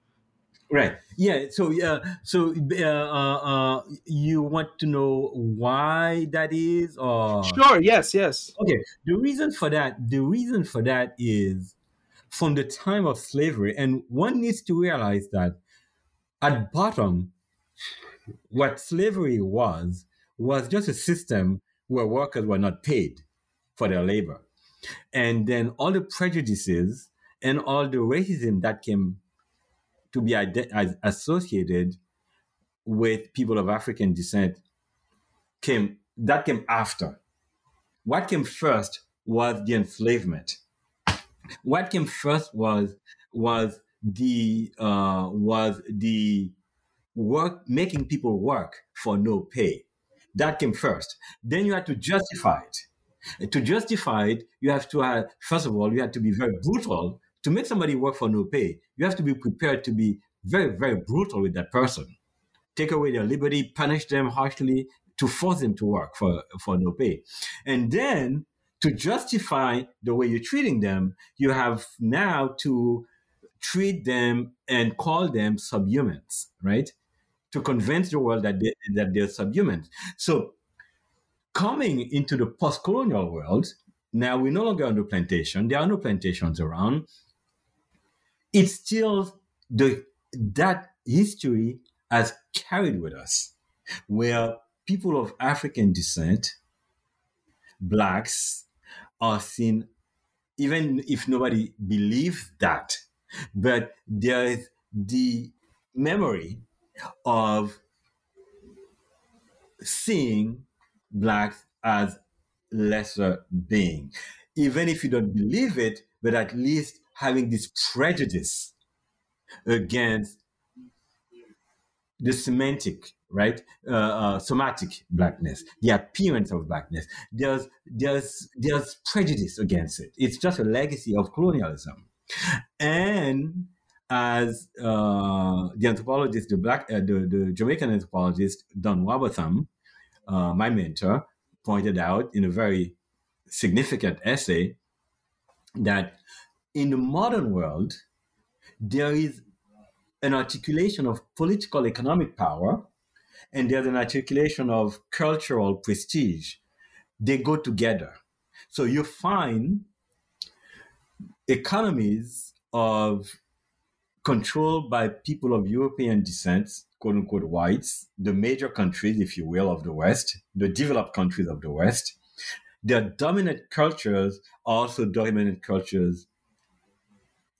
Right. Yeah. So, uh, so uh, uh, uh, you want to know why that is, or sure? Yes. Yes. Okay. The reason for that, the reason for that is from the time of slavery. And one needs to realize that at bottom, what slavery was, was just a system where workers were not paid for their labor. And then all the prejudices and all the racism that came to be associated with people of African descent came that came after. What came first was the enslavement what came first was was the uh, was the work making people work for no pay. That came first. Then you had to justify it. To justify it, you have to have, first of all, you have to be very brutal. To make somebody work for no pay, you have to be prepared to be very, very brutal with that person. Take away their liberty, punish them harshly to force them to work for, for no pay. And then to justify the way you're treating them, you have now to treat them and call them subhumans, right? To convince the world that, they, that they're subhumans. So coming into the post-colonial world, now we're no longer on the plantation. There are no plantations around. It's still the that history has carried with us, where people of African descent, blacks, are seen, even if nobody believes that, but there is the memory of seeing blacks as lesser being. Even if you don't believe it, but at least having this prejudice against the semantic, right, uh, uh, somatic blackness, the appearance of blackness. There's there's there's prejudice against it. It's just a legacy of colonialism, and as uh, the anthropologist, the black, uh, the, the Jamaican anthropologist Don Robotham, uh, my mentor, pointed out in a very significant essay, that in the modern world, there is an articulation of political economic power and there's an articulation of cultural prestige. They go together. So you find economies of controlled by people of European descent, quote unquote whites, the major countries, if you will, of the West, the developed countries of the West. Their dominant cultures are also dominant cultures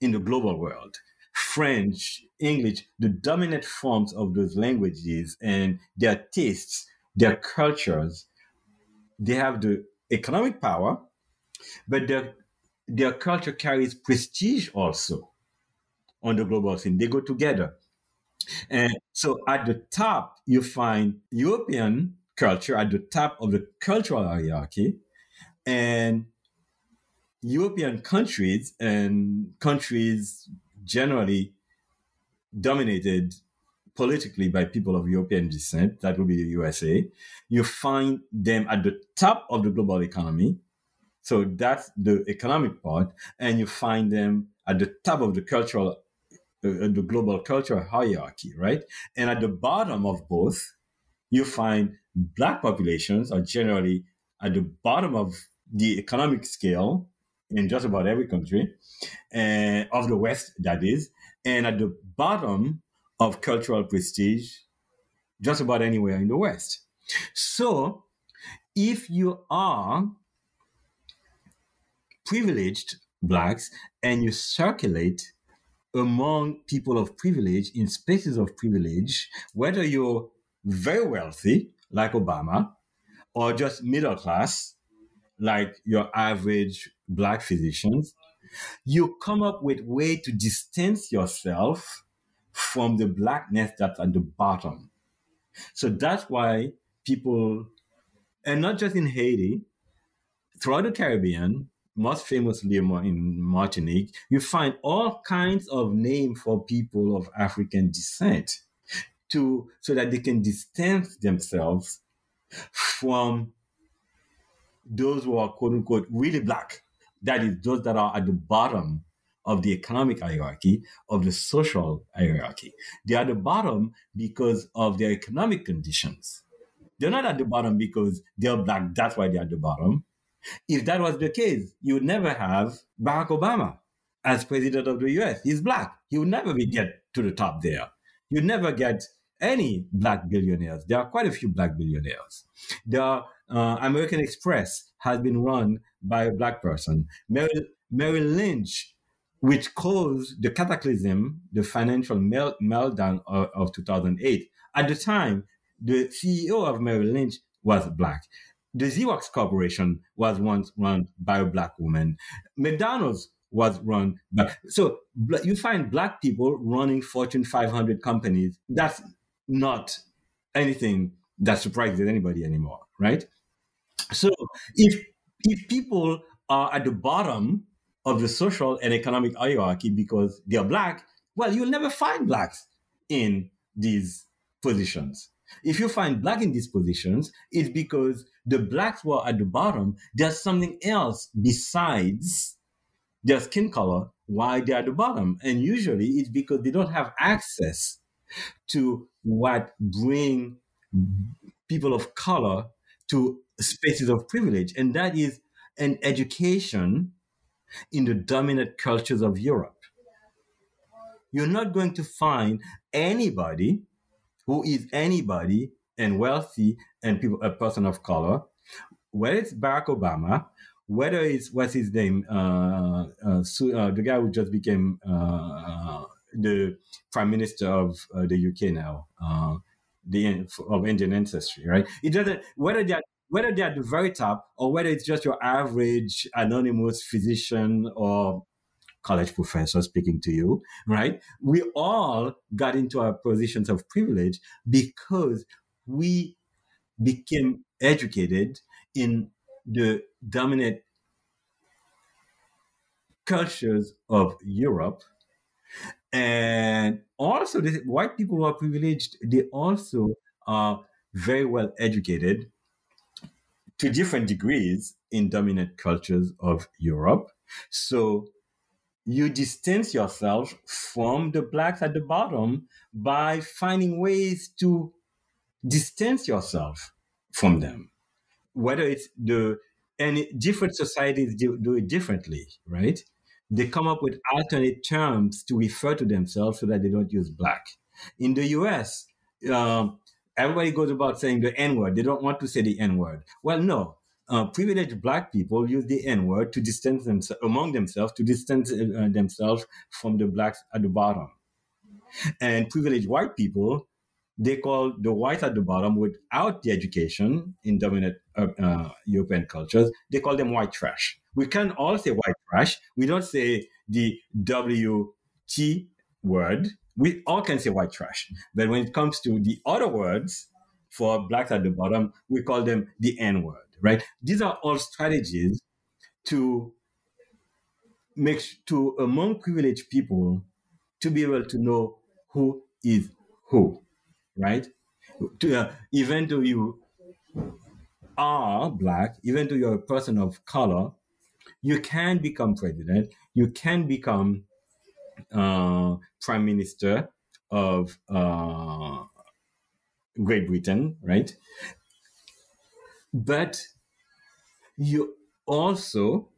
in the global world. French, English, the dominant forms of those languages and their tastes, their cultures, they have the economic power, but their, their culture carries prestige also on the global scene. They go together. And so at the top, you find European culture at the top of the cultural hierarchy, and European countries and countries generally dominated politically by people of European descent, that would be the USA, you find them at the top of the global economy. So that's the economic part. And you find them at the top of the cultural, uh, the global cultural hierarchy, right? And at the bottom of both, you find black populations are generally at the bottom of the economic scale in just about every country uh, of the West, that is, and at the bottom of cultural prestige, just about anywhere in the West. So, if you are privileged blacks and you circulate among people of privilege in spaces of privilege, whether you're very wealthy, like Obama, or just middle class, like your average black physicians, you come up with way to distance yourself from the blackness that's at the bottom. So that's why people, and not just in Haiti, throughout the Caribbean, most famously in Martinique, you find all kinds of names for people of African descent to so that they can distance themselves from those who are quote unquote really black. That is, those that are at the bottom of the economic hierarchy, of the social hierarchy. They are at the bottom because of their economic conditions. They're not at the bottom because they're black, that's why they're at the bottom. If that was the case, you would never have Barack Obama as president of the US. He's black. He would never be get to the top there. You'd never get any black billionaires. There are quite a few black billionaires. Are uh, American Express has been run by a black person. Merrill Lynch, which caused the cataclysm, the financial mel- meltdown of, of 2008. At the time, the CEO of Merrill Lynch was black. The Xerox Corporation was once run by a black woman. McDonald's was run by. So you find black people running Fortune 500 companies. That's not anything that surprises anybody anymore, right? So if if people are at the bottom of the social and economic hierarchy because they're black, well, you'll never find blacks in these positions. If you find black in these positions, it's because the blacks were at the bottom, there's something else besides their skin color why they're at the bottom. And usually it's because they don't have access to what bring people of color to spaces of privilege. And that is an education in the dominant cultures of Europe. You're not going to find anybody who is anybody and wealthy and people a person of color, whether it's Barack Obama, whether it's what's his name, uh, uh, uh, the guy who just became uh, the prime minister of uh, the UK now, the of Indian ancestry, right? It doesn't whether they're whether they're at the very top or whether it's just your average anonymous physician or college professor speaking to you, right? We all got into our positions of privilege because we became educated in the dominant cultures of Europe. And also, the white people who are privileged, they also are very well educated to different degrees in dominant cultures of Europe. So you distance yourself from the blacks at the bottom by finding ways to distance yourself from them whether it's the and different societies do, do, it differently right they come up with alternate terms to refer to themselves so that they don't use black in the us um, everybody goes about saying the n word they don't want to say the n word well no uh, privileged black people use the N word to distance themselves among themselves, to distance uh, themselves from the blacks at the bottom. And privileged white people, they call the whites at the bottom without the education in dominant uh, uh European cultures, they call them white trash. We can all say white trash. We don't say the WT word. We all can say white trash. But when it comes to the other words for blacks at the bottom, we call them the N word right? These are all strategies to make to among privileged people to be able to know who is who, right? To, uh, even though you are black, even though you're a person of color, you can become president. You can become uh, prime minister of uh, Great Britain, right? But you also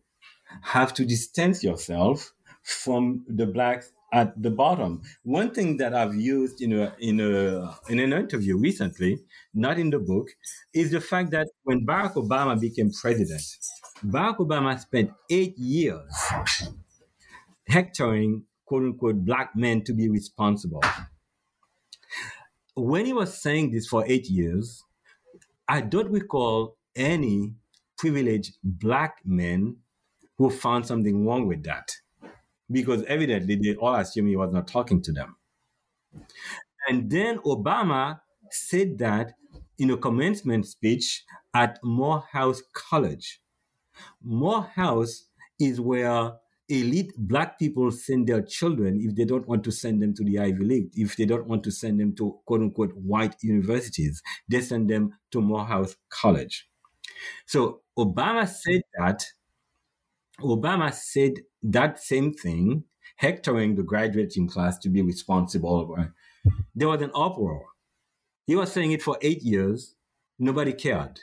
have to distance yourself from the blacks at the bottom. One thing that I've used in a in a in an interview recently, not in the book, is the fact that when Barack Obama became president, Barack Obama spent eight years hectoring quote unquote black men to be responsible. When he was saying this for eight years, I don't recall any privileged black men who found something wrong with that. Because evidently they all assume he was not talking to them. And then Obama said that in a commencement speech at Morehouse College. Morehouse is where elite black people send their children if they don't want to send them to the Ivy League, if they don't want to send them to quote unquote white universities, they send them to Morehouse College. So Obama said that. Obama said that same thing, hectoring the graduating class to be responsible. There was an uproar. He was saying it for eight years. Nobody cared.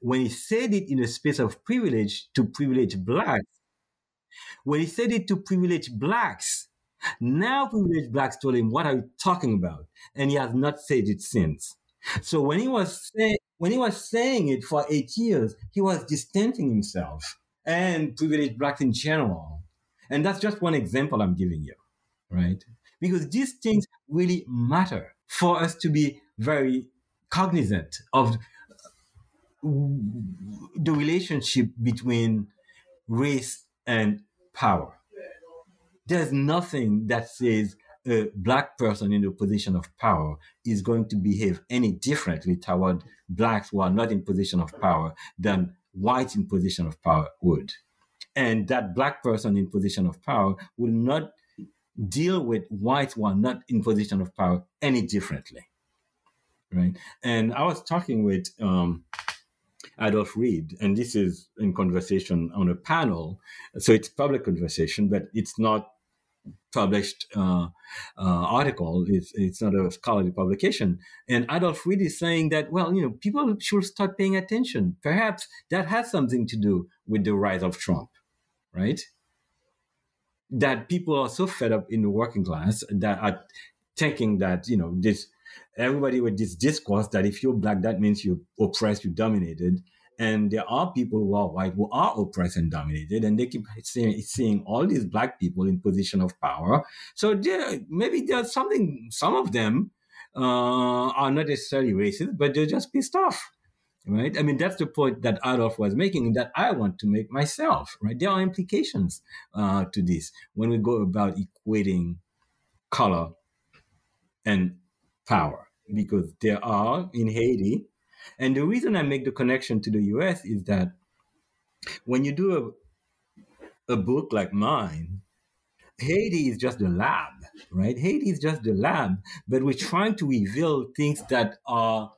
When he said it in a space of privilege to privileged blacks, when he said it to privileged blacks, now privileged blacks told him, What are you talking about? And he has not said it since. So when he was saying, when he was saying it for eight years, he was distancing himself and privileged blacks in general. And that's just one example I'm giving you, right? Because these things really matter for us to be very cognizant of the relationship between race and power. There's nothing that says a black person in a position of power is going to behave any differently toward blacks who are not in position of power than whites in position of power would. And that black person in position of power will not deal with whites who are not in position of power any differently. right? And I was talking with um, Adolph Reed, and this is in conversation on a panel. So it's public conversation, but it's not published uh, uh, article. It's, it's not a scholarly publication. And Adolph Reed is saying that, well, you know, people should start paying attention. Perhaps that has something to do with the rise of Trump, right? That people are so fed up in the working class that are thinking that, you know, this everybody with this discourse that if you're black, that means you're oppressed, you're dominated. And there are people who are white who are oppressed and dominated, and they keep seeing, seeing all these black people in position of power. So there, maybe there's something. Some of them uh, are not necessarily racist, but they're just pissed off, right? I mean, that's the point that Adolph was making, and that I want to make myself. Right? There are implications uh, to this when we go about equating color and power, because there are in Haiti and the reason I make the connection to the US is that when you do a, a book like mine, Haiti is just the lab, right? Haiti is just the lab, but we're trying to reveal things that are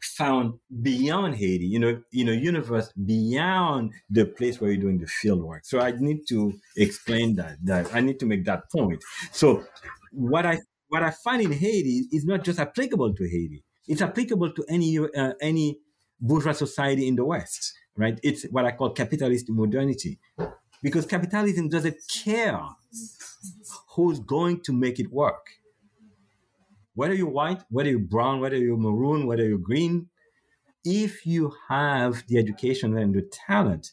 found beyond Haiti, you know, in a universe beyond the place where you're doing the field work. So I need to explain that. That I need to make that point. So what I what I find in Haiti is not just applicable to Haiti. It's applicable to any uh, any bourgeois society in the West, right? It's what I call capitalist modernity, because capitalism doesn't care who's going to make it work. Whether you're white, whether you're brown, whether you're maroon, whether you're green, if you have the education and the talent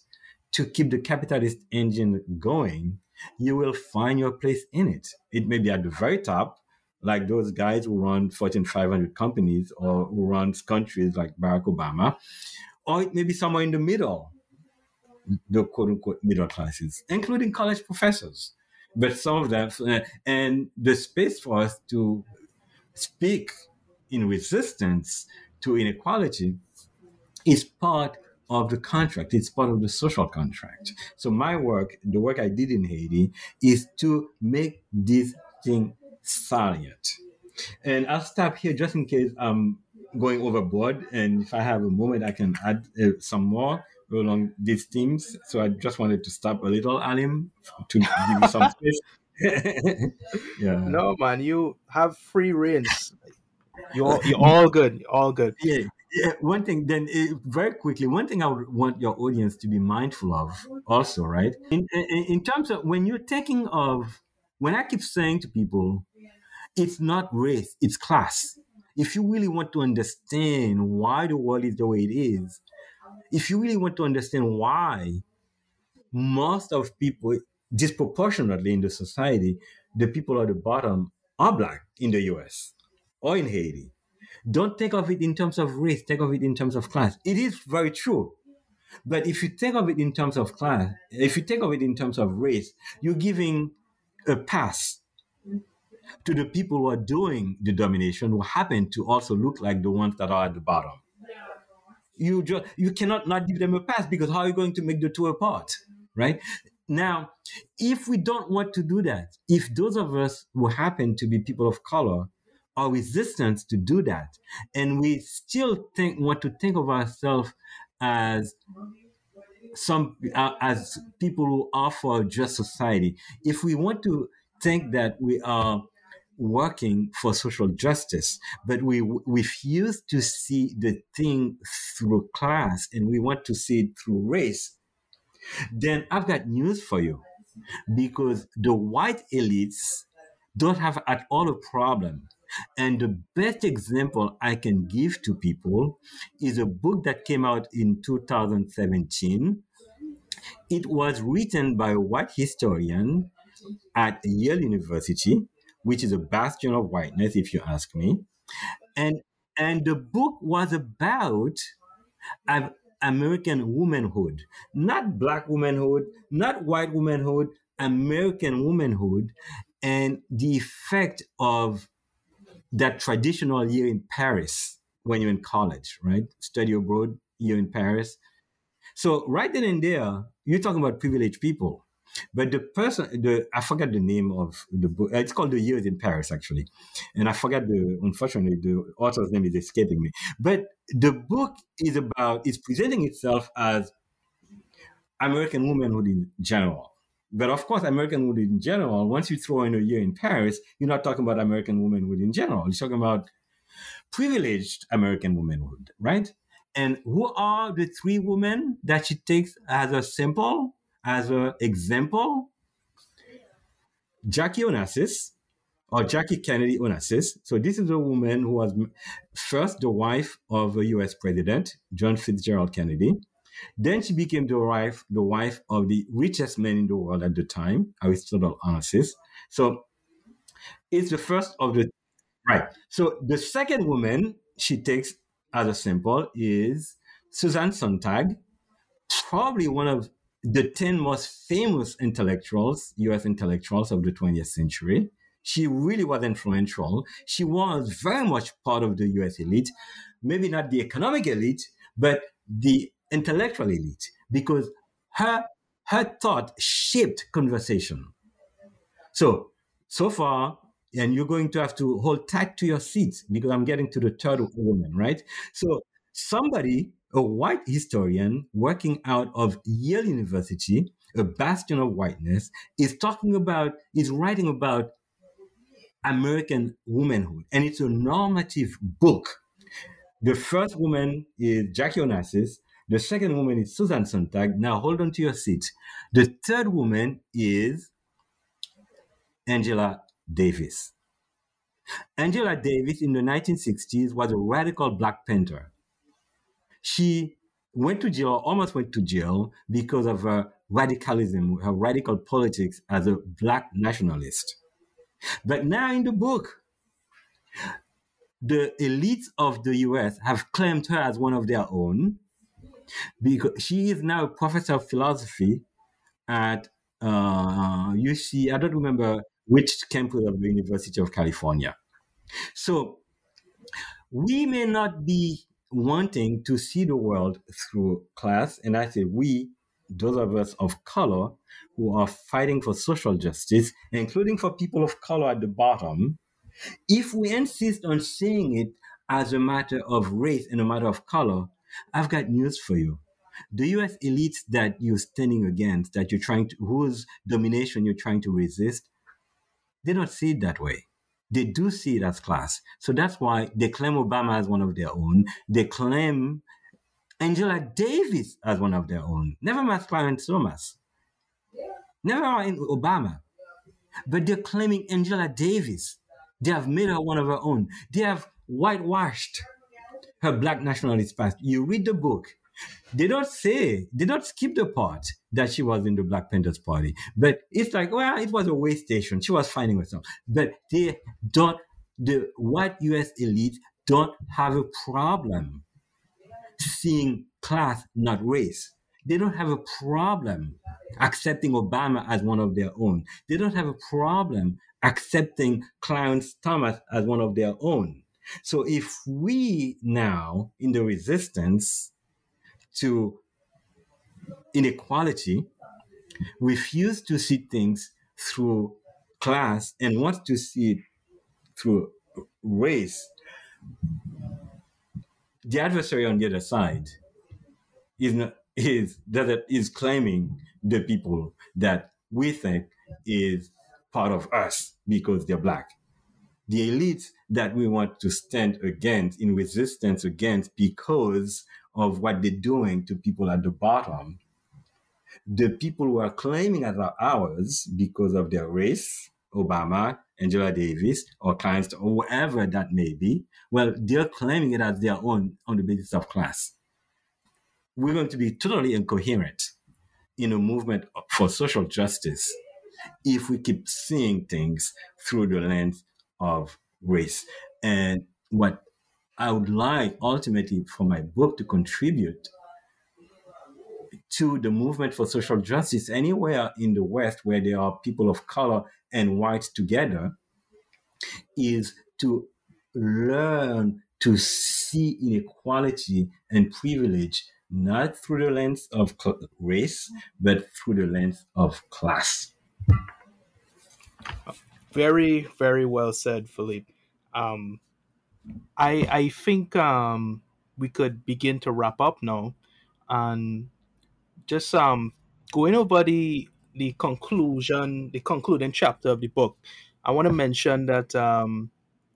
to keep the capitalist engine going, you will find your place in it. It may be at the very top, like those guys who run Fortune 500 companies or who runs countries like Barack Obama, or it may be somewhere in the middle, the quote unquote middle classes, including college professors. But some of them, uh, and the space for us to speak in resistance to inequality is part of the contract. It's part of the social contract. So my work, the work I did in Haiti, is to make this thing salient. And I'll stop here just in case I'm going overboard. And if I have a moment, I can add uh, some more along these themes. So I just wanted to stop a little, Alim, to give you some space. [laughs] yeah. No, man, you have free reins. You're, you're all good. You're all good. Yeah. Yeah, one thing then uh, very quickly one thing i would want your audience to be mindful of also right in, in, in terms of when you're thinking of when i keep saying to people it's not race, it's class. If you really want to understand why the world is the way it is, if you really want to understand why most of people disproportionately in the society, the people at the bottom are black in the US or in Haiti. Don't think of it in terms of race, think of it in terms of class. It is very true. But if you think of it in terms of class, if you think of it in terms of race, you're giving a pass to the people who are doing the domination who happen to also look like the ones that are at the bottom. You just you cannot not give them a pass because how are you going to make the two apart, right? Now, if we don't want to do that, if those of us who happen to be people of color are resistant to do that, and we still think want to think of ourselves as some uh, as people who offer a just society, if we want to think that we are working for social justice, but we refuse to see the thing through class and we want to see it through race, then I've got news for you. Because the white elites don't have at all a problem. And the best example I can give to people is a book that came out in 2017. It was written by a white historian at Yale University which is a bastion of whiteness, if you ask me. And and the book was about American womanhood, not black womanhood, not white womanhood, American womanhood, and the effect of that traditional year in Paris when you're in college, right? Study abroad, year in Paris. So right then and there, you're talking about privileged people. But the person, the I forget the name of the book. Uh, it's called The Years in Paris, actually, and I forget the. Unfortunately, the author's name is escaping me. But the book is about is presenting itself as American womanhood in general. But of course, American womanhood in general. Once you throw in a year in Paris, you're not talking about American womanhood in general. You're talking about privileged American womanhood, right? And who are the three women that she takes as a sample, as an example? Jackie Onassis, or Jackie Kennedy Onassis. So this is a woman who was first the wife of a U.S. president, John Fitzgerald Kennedy. Then she became the wife, the wife of the richest man in the world at the time, Aristotle Onassis. So it's the first of the right. So the second woman she takes as a sample is Susan Sontag, probably one of the 10 most famous intellectuals, US intellectuals of the 20th century. She really was influential. She was very much part of the US elite, maybe not the economic elite, but the intellectual elite, because her, her thought shaped conversation. So, so far, and you're going to have to hold tight to your seats because I'm getting to the third woman, right? So somebody, a white historian working out of Yale University, a bastion of whiteness, is talking about, is writing about American womanhood, and it's a normative book. The first woman is Jackie Onassis. The second woman is Susan Sontag. Now hold on to your seat. The third woman is Angela Davis. Angela Davis in the 1960s was a radical Black Panther. She went to jail, almost went to jail because of her radicalism, her radical politics as a Black nationalist. But now in the book, the elites of the US have claimed her as one of their own because she is now a professor of philosophy at uh, UC, I don't remember which campus of the University of California. So we may not be wanting to see the world through class, and I say we, those of us of color who are fighting for social justice, including for people of color at the bottom, if we insist on seeing it as a matter of race and a matter of color, I've got news for you. The US elites that you're standing against, that you're trying to, whose domination you're trying to resist, they don't see it that way. They do see it as class. So that's why they claim Obama as one of their own. They claim Angela Davis as one of their own. Never mind Clarence Thomas. Never mind Obama. But they're claiming Angela Davis. They have made her one of her own. They have whitewashed her black nationalist past. You read the book, they don't say, they don't skip the part that she was in the Black Panthers party. But it's like, well, it was a way station. She was fighting herself. But they don't, the white US elite don't have a problem seeing class, not race. They don't have a problem accepting Obama as one of their own. They don't have a problem accepting Clarence Thomas as one of their own. So if we now in the resistance to inequality, refuse to see things through class and want to see it through race, the adversary on the other side is not, is that is claiming the people that we think is part of us because they're black. The elites that we want to stand against in resistance against because of what they're doing to people at the bottom, the people who are claiming as ours because of their race, Obama, Angela Davis, or Clarence, or whoever that may be, well, they're claiming it as their own on the basis of class. We're going to be totally incoherent in a movement for social justice if we keep seeing things through the lens of race. And what I would like ultimately for my book to contribute to the movement for social justice anywhere in the West where there are people of color and white together is to learn to see inequality and privilege not through the lens of race, but through the lens of class. Very, very well said, Philippe. Um, I I think um, we could begin to wrap up now, and just um, going over the the conclusion, the concluding chapter of the book. I want to mention that um,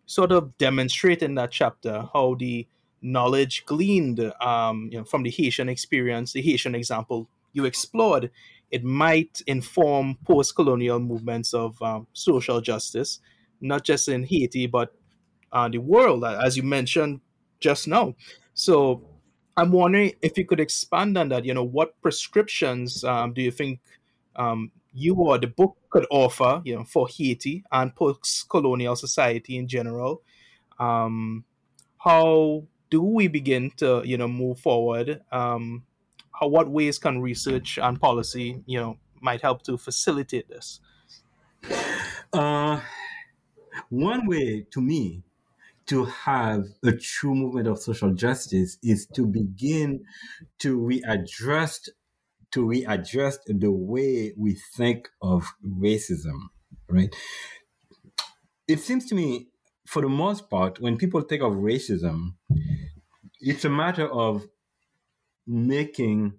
sort of demonstrate in that chapter how the knowledge gleaned um, you know, from the Haitian experience, the Haitian example you explored, it might inform post-colonial movements of um, social justice, not just in Haiti but uh, the world, as you mentioned just now. So I'm wondering if you could expand on that. You know, what prescriptions um, do you think um, you or the book could offer, you know, for Haiti and post-colonial society in general? Um, how do we begin to, you know, move forward? Um, how, what ways can research and policy, you know, might help to facilitate this? Uh, one way, to me, to have a true movement of social justice is to begin to readjust to readjust the way we think of racism right it seems to me for the most part when people think of racism it's a matter of making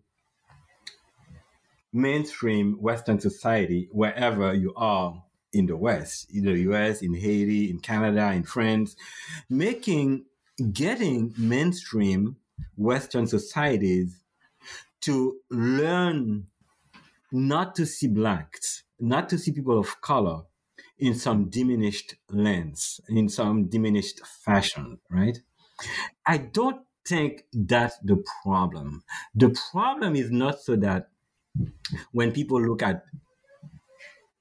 mainstream western society wherever you are in the West, in the US, in Haiti, in Canada, in France, making, getting mainstream Western societies to learn not to see blacks, not to see people of color in some diminished lens, in some diminished fashion, right? I don't think that's the problem. The problem is not so that when people look at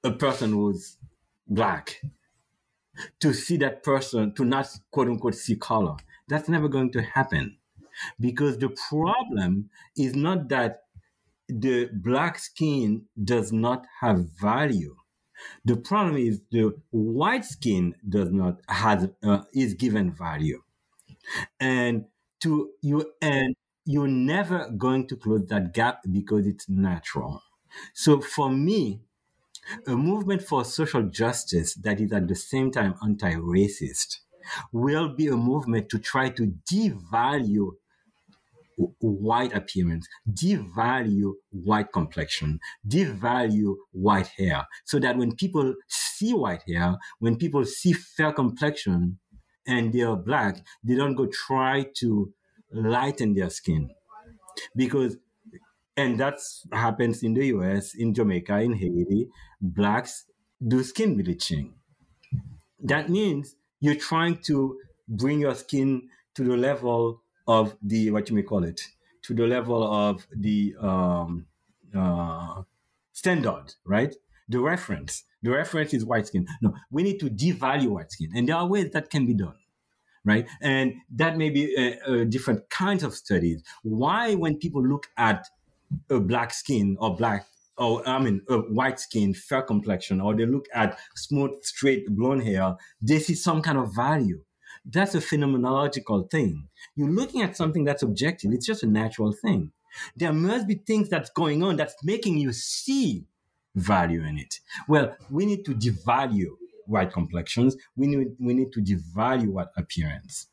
a person who's black to see that person to not quote unquote see color that's never going to happen. Because the problem is not that the black skin does not have value. The problem is the white skin does not has uh, is given value. And to you and you're never going to close that gap because it's natural. So for me a movement for social justice that is at the same time anti racist will be a movement to try to devalue white appearance, devalue white complexion, devalue white hair, so that when people see white hair, when people see fair complexion and they are black, they don't go try to lighten their skin. Because and that happens in the US, in Jamaica, in Haiti. Blacks do skin bleaching. That means you're trying to bring your skin to the level of the, what you may call it, to the level of the um, uh, standard, right? The reference. The reference is white skin. No, we need to devalue white skin. And there are ways that can be done right? And that may be uh, uh, different kinds of studies. Why, when people look at a black skin or black or I mean a white skin, fair complexion, or they look at smooth, straight, blonde hair, they see some kind of value. That's a phenomenological thing. You're looking at something that's objective. It's just a natural thing. There must be things that's going on that's making you see value in it. Well, we need to devalue white complexions. We need we need to devalue white appearance,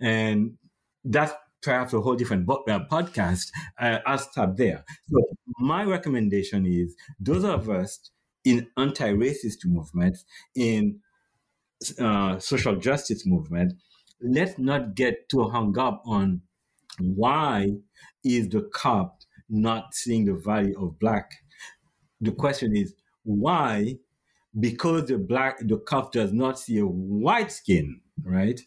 and that's perhaps a whole different bo- uh, podcast, uh, I'll stop there. So my recommendation is those of us in anti-racist movements, in uh, social justice movement, let's not get too hung up on why is the cop not seeing the value of black. The mm. question is why, because the black the cop does not see a white skin, right?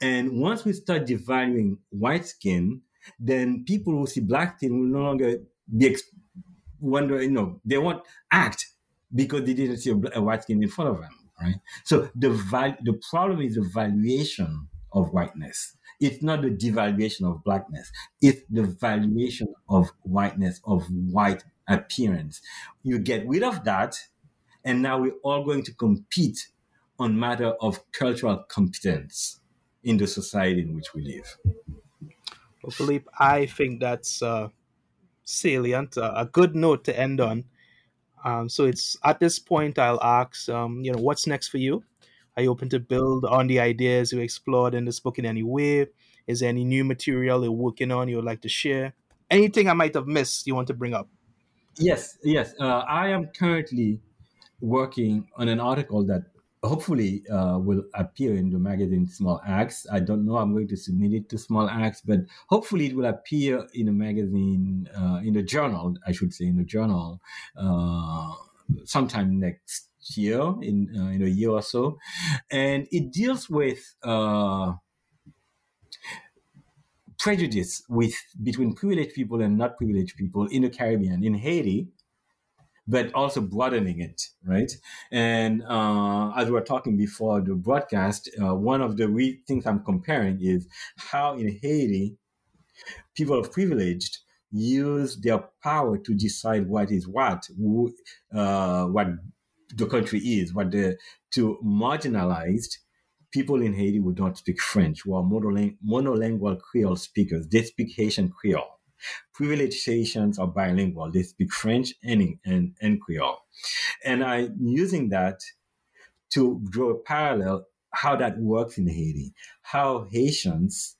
And once we start devaluing white skin, then people who see black skin will no longer be ex- wonder, you know, they won't act because they didn't see a, a white skin in front of them, right? So the val- the problem is the valuation of whiteness. It's not the devaluation of blackness. It's the valuation of whiteness, of white appearance. You get rid of that, and now we're all going to compete on matter of cultural competence in the society in which we live. Well, Philippe, I think that's uh, salient, uh, a good note to end on. Um, so it's at this point I'll ask, um, you know, what's next for you? Are you open to build on the ideas you explored in this book in any way? Is there any new material you're working on you would like to share? Anything I might have missed you want to bring up? Yes, yes. Uh, I am currently working on an article that hopefully uh, will appear in the magazine Small Axe. I don't know. I'm going to submit it to Small Axe, but hopefully it will appear in a magazine, uh, in a journal, I should say, in a journal, uh, sometime next year, in uh, in a year or so, and it deals with. Prejudice with between privileged people and not privileged people in the Caribbean, in Haiti, but also broadening it, right? And uh, as we were talking before the broadcast, uh, one of the re- things I'm comparing is how in Haiti, people of privileged use their power to decide what is what, uh, what the country is, what the to marginalized people in Haiti who don't speak French, who are monolingual Creole speakers. They speak Haitian Creole privileged Haitians are bilingual. They speak French and, and, and Creole. And I'm using that to draw a parallel how that works in Haiti, how Haitians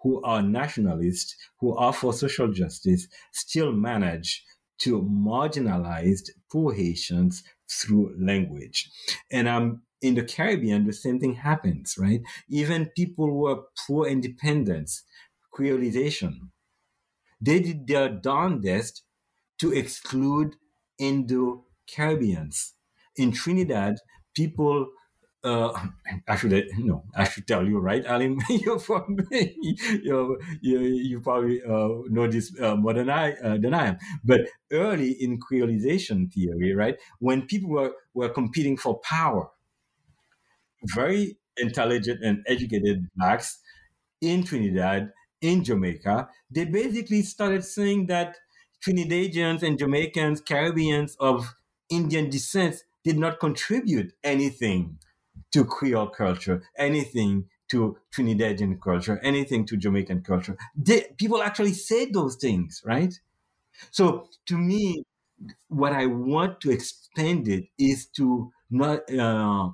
who are nationalists, who are for social justice, still manage to marginalize poor Haitians through language. And um, in the Caribbean, the same thing happens, right? Even people who are pro independence, creolization, they did their darndest to exclude Indo Caribbeans. In Trinidad, people uh, I should no, I should tell you, right, Alim? [laughs] you're from you, you, you probably uh, know this uh, more than I uh, than I am. But early in creolization theory, right, when people were were competing for power, very intelligent and educated blacks in Trinidad in Jamaica, they basically started saying that Trinidadians and Jamaicans, Caribbeans of Indian descent did not contribute anything to Creole culture, anything to Trinidadian culture, anything to Jamaican culture. They, people actually said those things, right? So to me, what I want to expand it is to not uh,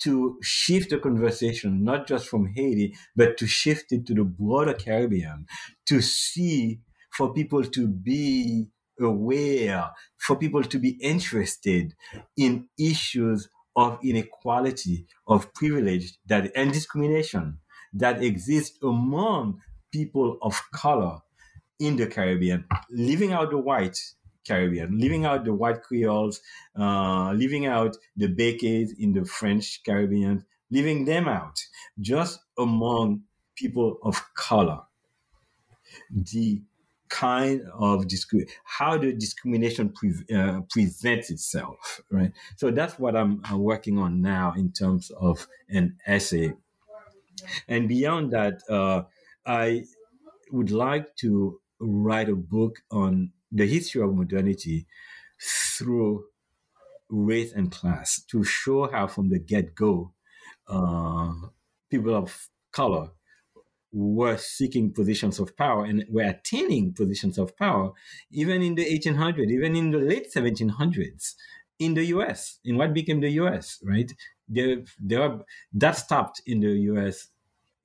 to shift the conversation, not just from Haiti, but to shift it to the broader Caribbean, to see for people to be aware, for people to be interested in issues of inequality, of privilege that and discrimination that exist among people of color in the Caribbean, leaving out the white Caribbean, leaving out the white Creoles, uh, leaving out the Békés in the French Caribbean, leaving them out, just among people of color. The kind of discrimination, how the discrimination pre- uh, presents itself, right? So that's what I'm uh, working on now in terms of an essay. And beyond that, uh, I would like to write a book on the history of modernity through race and class to show how, from the get go, uh, people of color were seeking positions of power and were attaining positions of power, even in the 1800s, even in the late 1700s, in the US, in what became the US, right? There, there, that stopped in the US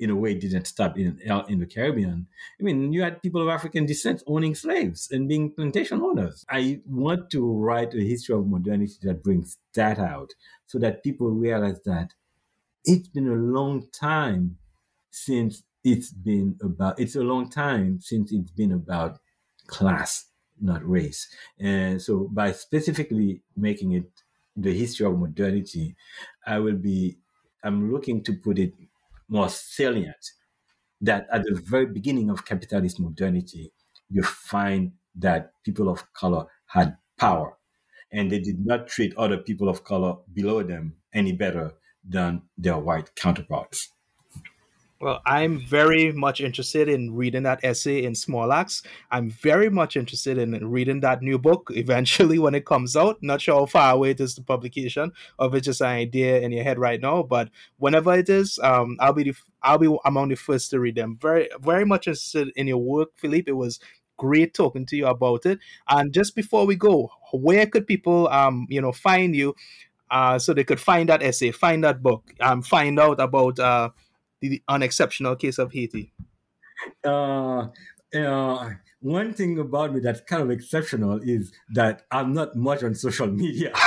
in a way didn't stop in in the Caribbean. I mean, you had people of African descent owning slaves and being plantation owners. I want to write a history of modernity that brings that out, so that people realize that it's been a long time since it's been about. It's a long time since it's been about class, not race. And so, by specifically making it the history of modernity, I will be. I'm looking to put it more salient that at the very beginning of capitalist modernity, you find that people of color had power and they did not treat other people of color below them any better than their white counterparts. Well, I'm very much interested in reading that essay in Small Axe. I'm very much interested in reading that new book [laughs] eventually when it comes out. Not sure how far away it is to publication, or if it's just an idea in your head right now. But whenever it is, um, I'll be the, I'll be among the first to read them. Very very much interested in your work, Philippe. It was great talking to you about it. And just before we go, where could people um you know find you, uh, so they could find that essay, find that book, um, find out about uh the unexceptional case of Haiti? Uh, uh, one thing about me that's kind of exceptional is that I'm not much on social media. [laughs]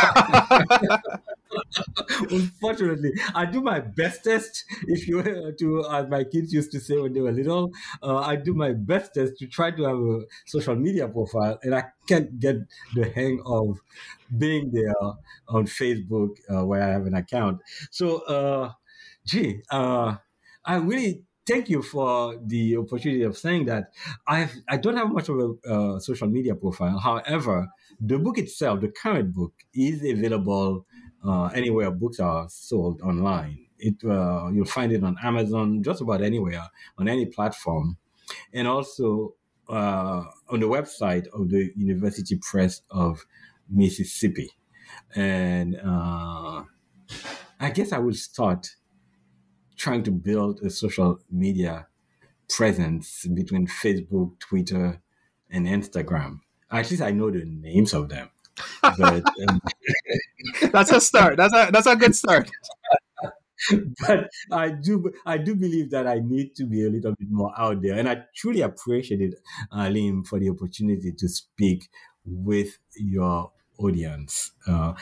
Unfortunately, I do my bestest. If you were to, as my kids used to say when they were little, uh, I do my bestest to try to have a social media profile, and I can't get the hang of being there on Facebook uh, where I have an account. So, uh, gee, uh, I really thank you for the opportunity of saying that. I I don't have much of a uh, social media profile. However, the book itself, the current book, is available uh, anywhere books are sold online. It uh, you'll find it on Amazon, just about anywhere on any platform, and also uh, on the website of the University Press of Mississippi. And uh, I guess I will start trying to build a social media presence between Facebook, Twitter, and Instagram. At least I know the names of them. But [laughs] um, that's a start. That's a that's a good start. [laughs] but I do I do believe that I need to be a little bit more out there, and I truly appreciated Alim for the opportunity to speak with your audience. Uh,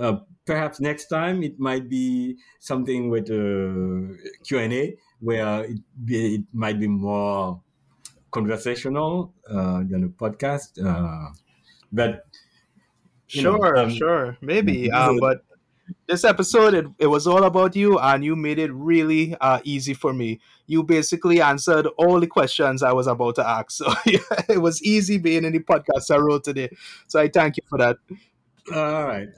uh, perhaps next time it might be something with a Q&A where it, be, it might be more conversational uh, than a podcast. Uh, but sure, know, um, sure, maybe. Um, but this episode, it, it was all about you, and you made it really uh, easy for me. You basically answered all the questions I was about to ask. [laughs] So it was easy being in the podcast I wrote today. So I thank you for that. All right,